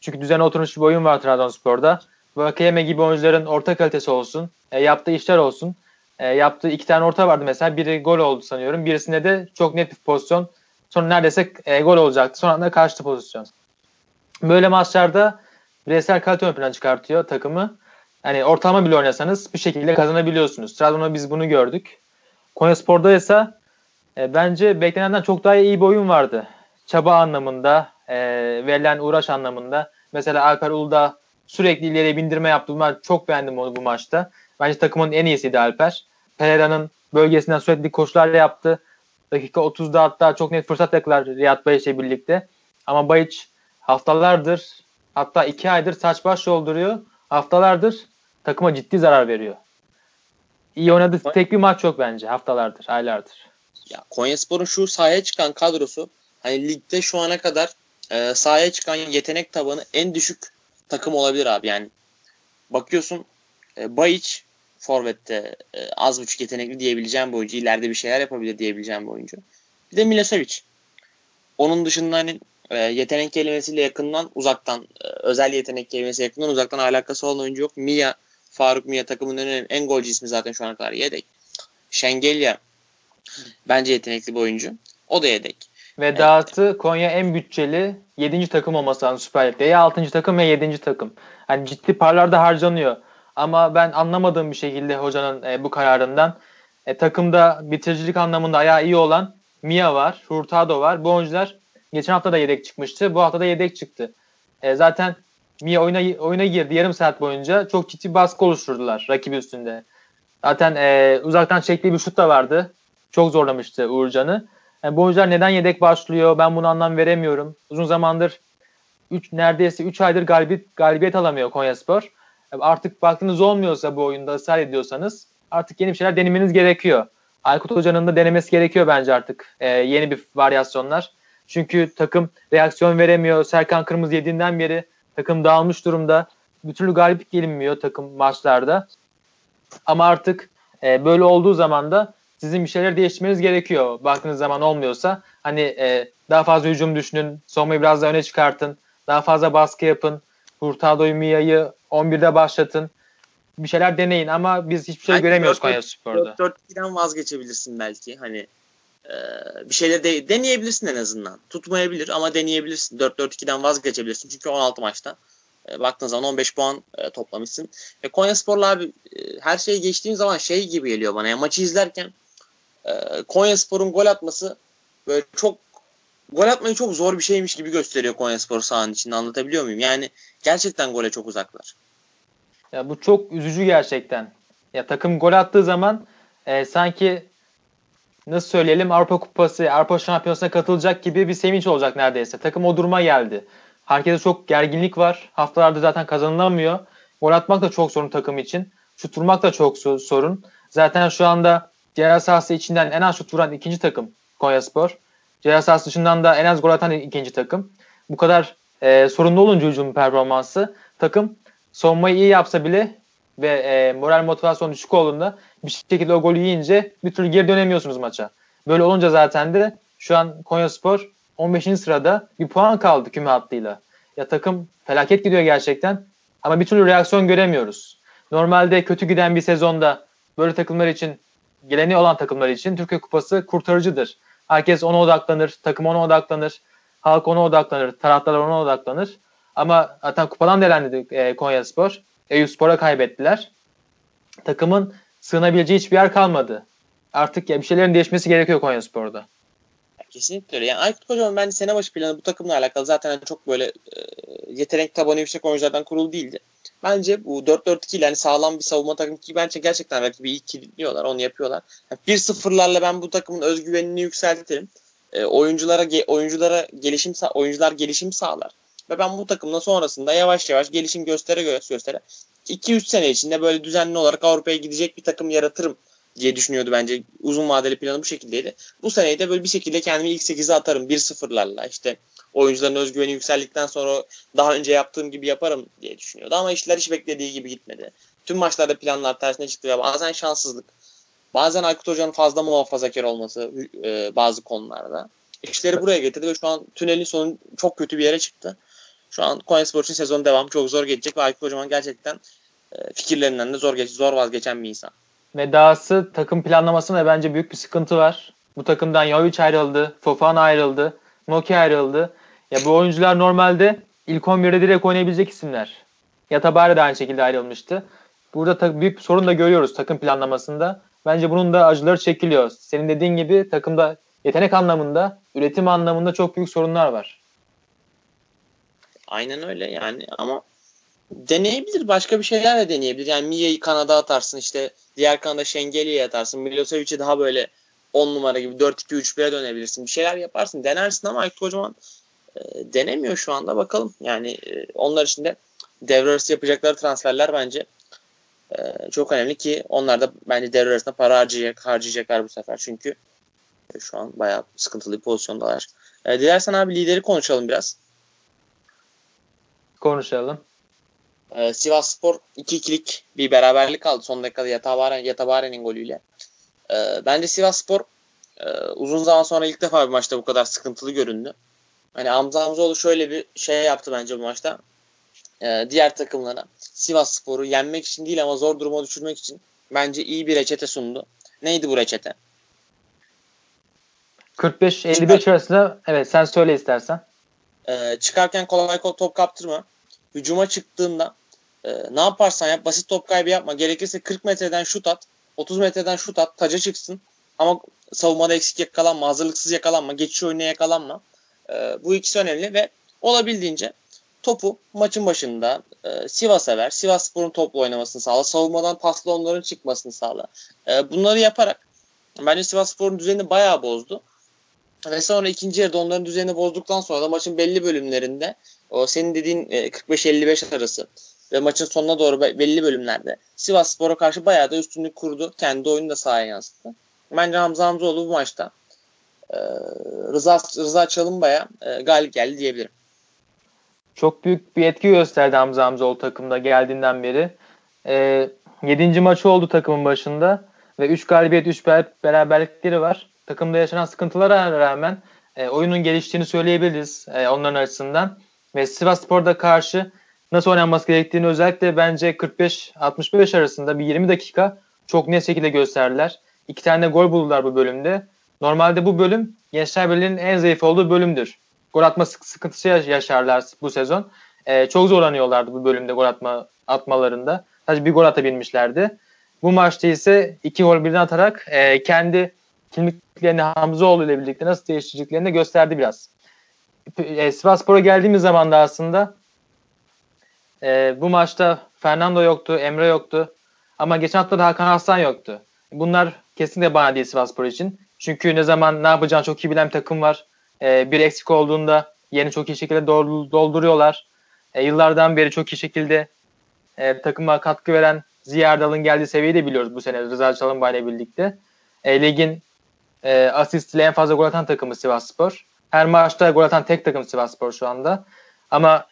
Çünkü düzen oturmuş bir oyun var Trabzonspor'da. Vakayeme gibi oyuncuların orta kalitesi olsun, e, yaptığı işler olsun. E, yaptığı iki tane orta vardı mesela. Biri gol oldu sanıyorum. Birisinde de çok net bir pozisyon. Sonra neredeyse e, gol olacaktı. Sonra da kaçtı pozisyon. Böyle maçlarda bireysel kalite ön plana çıkartıyor takımı. Hani ortalama bile oynasanız bir şekilde kazanabiliyorsunuz. Trabzon'da biz bunu gördük. Konyaspor'da ise e, bence beklenenden çok daha iyi bir oyun vardı. Çaba anlamında, e, verilen uğraş anlamında. Mesela Alper Uludağ sürekli ileriye bindirme yaptı. Ben çok beğendim onu bu maçta. Bence takımın en iyisiydi Alper. Pereira'nın bölgesinden sürekli koşular yaptı. Dakika 30'da hatta çok net fırsat yaklar Riyad Bayiç'le birlikte. Ama Bayiç haftalardır hatta iki aydır saç baş yolduruyor. Haftalardır takıma ciddi zarar veriyor. İyi oynadı. Tek bir maç yok bence haftalardır, aylardır. Ya Konyaspor'un şu sahaya çıkan kadrosu hani ligde şu ana kadar e, sahaya çıkan yetenek tabanı en düşük takım olabilir abi. Yani bakıyorsun e, Bayiç Forvet'te e, az buçuk yetenekli diyebileceğim bir oyuncu. ileride bir şeyler yapabilir diyebileceğim bir oyuncu. Bir de Milosevic. Onun dışında hani e, yetenek kelimesiyle yakından uzaktan e, özel yetenek kelimesi yakından uzaktan alakası olan oyuncu yok. Mia Faruk Mia takımın en, en golcü ismi zaten şu ana kadar yedek. Şengelya bence yetenekli bir oyuncu. O da yedek. Ve dağıtı Konya en bütçeli 7. takım olması lazım Süper Lig'de. Ya 6. takım ya 7. takım. Hani ciddi paralarda harcanıyor. Ama ben anlamadığım bir şekilde hocanın e, bu kararından e, takımda bitiricilik anlamında ayağı iyi olan Mia var, Hurtado var. Bu oyuncular geçen hafta da yedek çıkmıştı. Bu hafta da yedek çıktı. E, zaten Mia oyuna, oyuna girdi yarım saat boyunca. Çok ciddi baskı oluşturdular rakibi üstünde. Zaten e, uzaktan çektiği bir şut da vardı. Çok zorlamıştı Uğurcan'ı. Yani bu oyuncular neden yedek başlıyor? Ben bunu anlam veremiyorum. Uzun zamandır 3 neredeyse 3 aydır galibiyet, galibiyet alamıyor Konyaspor. Artık baktığınız olmuyorsa bu oyunda ısrar ediyorsanız artık yeni bir şeyler denemeniz gerekiyor. Aykut Hoca'nın da denemesi gerekiyor bence artık e, yeni bir varyasyonlar. Çünkü takım reaksiyon veremiyor. Serkan Kırmızı yediğinden beri takım dağılmış durumda. Bir türlü galip gelinmiyor takım maçlarda. Ama artık e, böyle olduğu zaman da sizin bir şeyler değiştirmeniz gerekiyor. Baktığınız zaman olmuyorsa hani e, daha fazla hücum düşünün, savunmayı biraz daha öne çıkartın, daha fazla baskı yapın, Hurtado'yu Mia'yı 11'de başlatın. Bir şeyler deneyin ama biz hiçbir şey belki göremiyoruz Konya Spor'da. 4-4-2'den vazgeçebilirsin belki. Hani e, bir şeyler de, deneyebilirsin en azından. Tutmayabilir ama deneyebilirsin. 4-4-2'den vazgeçebilirsin. Çünkü 16 maçta e, baktığın zaman 15 puan e, toplamışsın. Ve Konya Spor'la abi e, her şeyi geçtiğim zaman şey gibi geliyor bana. Yani maçı izlerken e, Konya Spor'un gol atması böyle çok gol atmayı çok zor bir şeymiş gibi gösteriyor Konya Spor sahanın içinde anlatabiliyor muyum? Yani gerçekten gole çok uzaklar. Ya bu çok üzücü gerçekten. Ya takım gol attığı zaman e, sanki nasıl söyleyelim Avrupa Kupası, Avrupa Şampiyonası'na katılacak gibi bir sevinç olacak neredeyse. Takım o duruma geldi. Herkese çok gerginlik var. Haftalarda zaten kazanılamıyor. Gol atmak da çok sorun takım için. Şut vurmak da çok sorun. Zaten şu anda ceza sahası içinden en az şut vuran ikinci takım Konyaspor. Ceza sahası dışından da en az gol atan ikinci takım. Bu kadar e, sorunlu olunca hücum performansı takım savunmayı iyi yapsa bile ve e, moral motivasyon düşük olduğunda bir şekilde o golü yiyince bir türlü geri dönemiyorsunuz maça. Böyle olunca zaten de şu an Konyaspor 15. sırada bir puan kaldı küme hattıyla. Ya takım felaket gidiyor gerçekten ama bir türlü reaksiyon göremiyoruz. Normalde kötü giden bir sezonda böyle takımlar için geleni olan takımlar için Türkiye Kupası kurtarıcıdır. Herkes ona odaklanır, takım ona odaklanır, halk ona odaklanır, taraftarlar ona odaklanır. Ama zaten kupadan delendi e, Konya Spor. Eyüp Spor'a kaybettiler. Takımın sığınabileceği hiçbir yer kalmadı. Artık ya bir şeylerin değişmesi gerekiyor Konya Spor'da. kesinlikle öyle. Yani Aykut Kocaman bence sene başı planı bu takımla alakalı zaten çok böyle e, yetenek tabanı yüksek oyunculardan kurulu değildi. Bence bu 4-4-2 ile hani sağlam bir savunma takımı ki bence gerçekten rakibi iyi kilitliyorlar. Onu yapıyorlar. Yani 1-0'larla ben bu takımın özgüvenini yükseltirim. E, oyunculara ge, oyunculara gelişim oyuncular gelişim sağlar. Ve ben bu takımla sonrasında yavaş yavaş gelişim göstere göstere 2-3 sene içinde böyle düzenli olarak Avrupa'ya gidecek bir takım yaratırım diye düşünüyordu bence. Uzun vadeli planı bu şekildeydi. Bu seneyi de böyle bir şekilde kendimi ilk 8'e atarım 1-0'larla. İşte oyuncuların özgüveni yükseldikten sonra daha önce yaptığım gibi yaparım diye düşünüyordu. Ama işler hiç beklediği gibi gitmedi. Tüm maçlarda planlar tersine çıktı ve bazen şanssızlık. Bazen Aykut Hoca'nın fazla muhafazakar olması e, bazı konularda. İşleri buraya getirdi ve şu an tünelin sonu çok kötü bir yere çıktı. Şu an Konyaspor için sezon devamı çok zor geçecek ve Aykut Kocaman gerçekten e, fikirlerinden de zor geç, zor vazgeçen bir insan. Ve dahası takım planlamasında bence büyük bir sıkıntı var. Bu takımdan Jovic ayrıldı, Fofana ayrıldı, Noki ayrıldı. Ya bu oyuncular normalde ilk 11'de direkt oynayabilecek isimler. Yatabare de aynı şekilde ayrılmıştı. Burada ta- büyük bir sorun da görüyoruz takım planlamasında. Bence bunun da acıları çekiliyor. Senin dediğin gibi takımda yetenek anlamında, üretim anlamında çok büyük sorunlar var. Aynen öyle yani ama deneyebilir. Başka bir şeyler de deneyebilir. Yani Mia'yı kanada atarsın işte diğer kanada Şengeli'ye atarsın. Milosevic'i daha böyle 10 numara gibi 4-2-3-1'e dönebilirsin. Bir şeyler yaparsın. Denersin ama Aykut Kocaman e, denemiyor şu anda. Bakalım. Yani e, onlar için de devre arası yapacakları transferler bence e, çok önemli ki onlar da bence devre arasında para harcayacak, harcayacaklar bu sefer. Çünkü e, şu an bayağı sıkıntılı bir pozisyondalar. E, dilersen abi lideri konuşalım biraz. Konuşalım. Ee, Sivas Spor 2-2'lik bir beraberlik aldı son dakikada Yatabaren, Yatabare'nin golüyle. Ee, bence Sivas Spor e, uzun zaman sonra ilk defa bir maçta bu kadar sıkıntılı göründü. Hani Hamza Hamzoğlu şöyle bir şey yaptı bence bu maçta. Ee, diğer takımlara Sivas Spor'u yenmek için değil ama zor duruma düşürmek için bence iyi bir reçete sundu. Neydi bu reçete? 45-55 arasında evet sen söyle istersen. Ee, çıkarken kolay kolay top kaptırma. Hücuma çıktığında e, ne yaparsan yap basit top kaybı yapma. Gerekirse 40 metreden şut at. 30 metreden şut at. Taca çıksın. Ama savunmada eksik yakalanma. Hazırlıksız yakalanma. Geçiş oyuna yakalanma. E, bu ikisi önemli ve olabildiğince topu maçın başında e, Sivas'a ver. Sivas Spor'un toplu oynamasını sağla. Savunmadan paslı onların çıkmasını sağla. E, bunları yaparak bence Sivas Spor'un düzenini bayağı bozdu. Ve sonra ikinci yarıda onların düzenini bozduktan sonra da maçın belli bölümlerinde o senin dediğin 45-55 e, arası ve maçın sonuna doğru belli bölümlerde Sivas Spor'a karşı bayağı da üstünlük kurdu. Kendi oyunu da sahaya yansıttı. Bence Hamza Hamzoğlu bu maçta e, Rıza, Rıza Çalınbay'a e, galip geldi diyebilirim. Çok büyük bir etki gösterdi Hamza Hamzoğlu takımda geldiğinden beri. E, 7. maçı oldu takımın başında ve 3 galibiyet 3 beraberlikleri var. Takımda yaşanan sıkıntılara rağmen e, oyunun geliştiğini söyleyebiliriz e, onların açısından. Ve Sivas Spor'da karşı nasıl oynanması gerektiğini özellikle bence 45-65 arasında bir 20 dakika çok net şekilde gösterdiler. İki tane gol buldular bu bölümde. Normalde bu bölüm Gençler Birliği'nin en zayıf olduğu bölümdür. Gol atma sıkıntısı yaşarlar bu sezon. Ee, çok zorlanıyorlardı bu bölümde gol atma atmalarında. Sadece bir gol atabilmişlerdi. Bu maçta ise iki gol birden atarak e, kendi kimliklerini Hamzoğlu ile birlikte nasıl değiştireceklerini gösterdi biraz e, Sivasspor'a geldiğimiz zaman da aslında e, bu maçta Fernando yoktu, Emre yoktu. Ama geçen hafta da Hakan Aslan yoktu. Bunlar kesinlikle bana değil Sivasspor için. Çünkü ne zaman ne yapacağını çok iyi bilen takım var. E, bir eksik olduğunda yeni çok iyi şekilde dolduruyorlar. E, yıllardan beri çok iyi şekilde e, takıma katkı veren Ziya Erdal'ın geldiği seviyeyi de biliyoruz bu sene Rıza Çalınbay ile birlikte. E, ligin e, asist ile en fazla gol atan takımı Sivasspor. Her maçta gol atan tek takım Sivasspor şu anda. Ama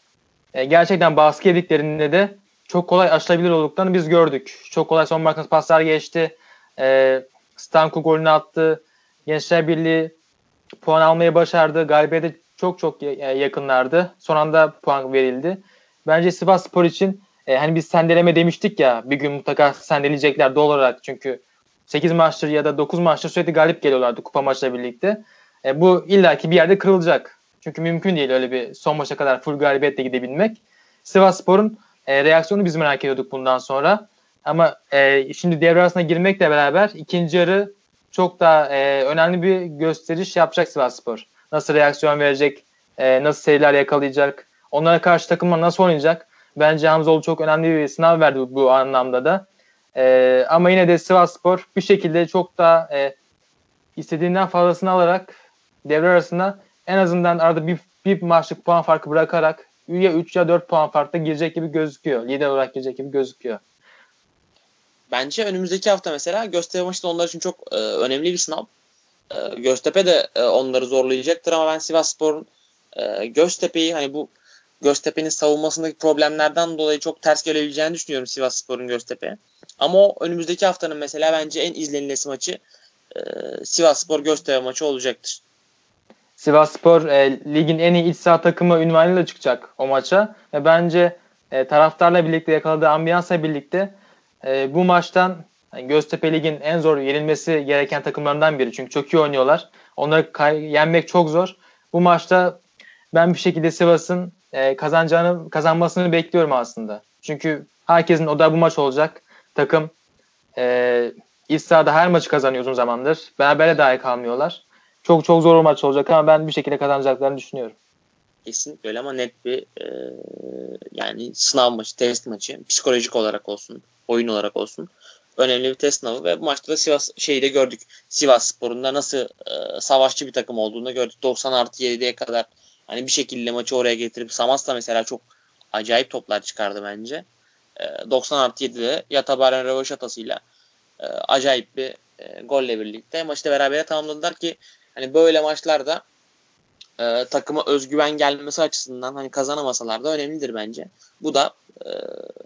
e, gerçekten baskı yediklerinde de çok kolay aşılabilir olduklarını biz gördük. Çok kolay son markası paslar geçti. E, Stanko golünü attı. Gençler Birliği puan almayı başardı. Galibiyete çok çok yakınlardı. Son anda puan verildi. Bence Sivas Spor için e, hani biz sendeleme demiştik ya bir gün mutlaka sendeleyecekler doğal olarak çünkü 8 maçtır ya da 9 maçtır sürekli galip geliyorlardı kupa maçla birlikte. E, bu illaki bir yerde kırılacak. Çünkü mümkün değil öyle bir son maça kadar full galibiyetle gidebilmek. Sivasspor'un e, reaksiyonu biz merak ediyorduk bundan sonra. Ama e, şimdi devre arasına girmekle beraber ikinci yarı çok daha e, önemli bir gösteriş yapacak Sivasspor. Nasıl reaksiyon verecek, e, nasıl seriler yakalayacak, onlara karşı takımlar nasıl oynayacak. Bence Hamzoğlu çok önemli bir sınav verdi bu, anlamda da. E, ama yine de Sivasspor bir şekilde çok daha e, istediğinden fazlasını alarak devre arasında en azından arada bir, bir maçlık puan farkı bırakarak ya 3 ya 4 puan farklı girecek gibi gözüküyor. Lider olarak girecek gibi gözüküyor. Bence önümüzdeki hafta mesela Göztepe maçı da onlar için çok e, önemli bir sınav. E, Göztepe de e, onları zorlayacaktır ama ben Sivasspor'un e, Göztepe'yi hani bu Göztepe'nin savunmasındaki problemlerden dolayı çok ters gelebileceğini düşünüyorum Sivasspor'un Göztepe'ye. Ama o önümüzdeki haftanın mesela bence en izlenilesi maçı e, Sivasspor Göztepe maçı olacaktır. Sivasspor e, ligin en iyi iç saha takımı ünvanıyla çıkacak o maça. Ve bence e, taraftarla birlikte yakaladığı ambiyansla birlikte e, bu maçtan yani Göztepe Lig'in en zor yenilmesi gereken takımlarından biri. Çünkü çok iyi oynuyorlar. Onları yenmek çok zor. Bu maçta ben bir şekilde Sivas'ın e, kazanacağını kazanmasını bekliyorum aslında. Çünkü herkesin o da bu maç olacak. Takım e, iç sahada her maçı kazanıyor uzun zamandır. Berabere dahi kalmıyorlar. Çok çok zor bir maç olacak ama ben bir şekilde kazanacaklarını düşünüyorum. Kesinlikle öyle ama net bir e, yani sınav maçı, test maçı psikolojik olarak olsun, oyun olarak olsun önemli bir test sınavı ve bu maçta da Sivas şeyi de gördük. Sivas Spor'un nasıl e, savaşçı bir takım olduğunu gördük. 90 artı 7'ye kadar hani bir şekilde maçı oraya getirip Samas da mesela çok acayip toplar çıkardı bence. E, 90 artı 7'de Yatabaren rövaşatasıyla e, acayip bir e, golle birlikte maçı da berabere tamamladılar ki hani böyle maçlarda e, takıma özgüven gelmesi açısından hani kazanamasalar da önemlidir bence. Bu da e,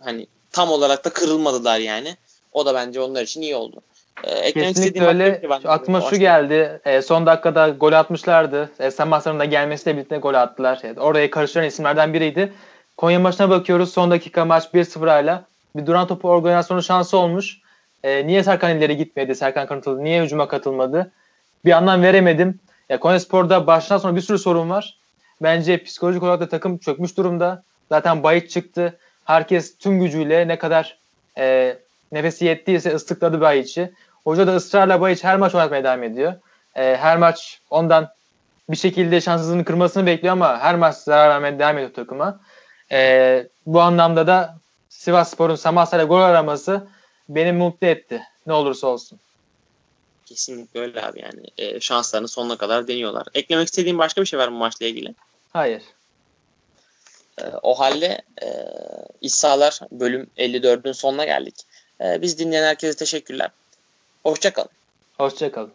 hani tam olarak da kırılmadılar yani. O da bence onlar için iyi oldu. E, Kesinlikle öyle. Şu, aklıma şu geldi. E, son dakikada gol atmışlardı. E, Sen da gelmesiyle birlikte gol attılar. E, oraya karıştıran isimlerden biriydi. Konya maçına bakıyoruz. Son dakika maç 1-0 ile. Bir duran topu organizasyonu şansı olmuş. E, niye Serkan ileri gitmedi? Serkan kanıtladı. Niye hücuma katılmadı? Bir anlam veremedim. Ya Konya Spor'da baştan sonra bir sürü sorun var. Bence psikolojik olarak da takım çökmüş durumda. Zaten bayit çıktı. Herkes tüm gücüyle ne kadar e, nefesi yettiyse ıslıkladı Bayic'i. Hoca da ısrarla Bayic her maç oynatmaya devam ediyor. E, her maç ondan bir şekilde şanssızlığını kırmasını bekliyor ama her maç zarar vermeye devam ediyor takıma. E, bu anlamda da Sivas Spor'un Samasya'yla gol araması beni mutlu etti. Ne olursa olsun. Kesinlikle öyle abi yani. E, şanslarını sonuna kadar deniyorlar. Eklemek istediğin başka bir şey var mı maçla ilgili? Hayır. E, o halde e, İssalar bölüm 54'ün sonuna geldik. E, biz dinleyen herkese teşekkürler. Hoşçakalın. Hoşçakalın.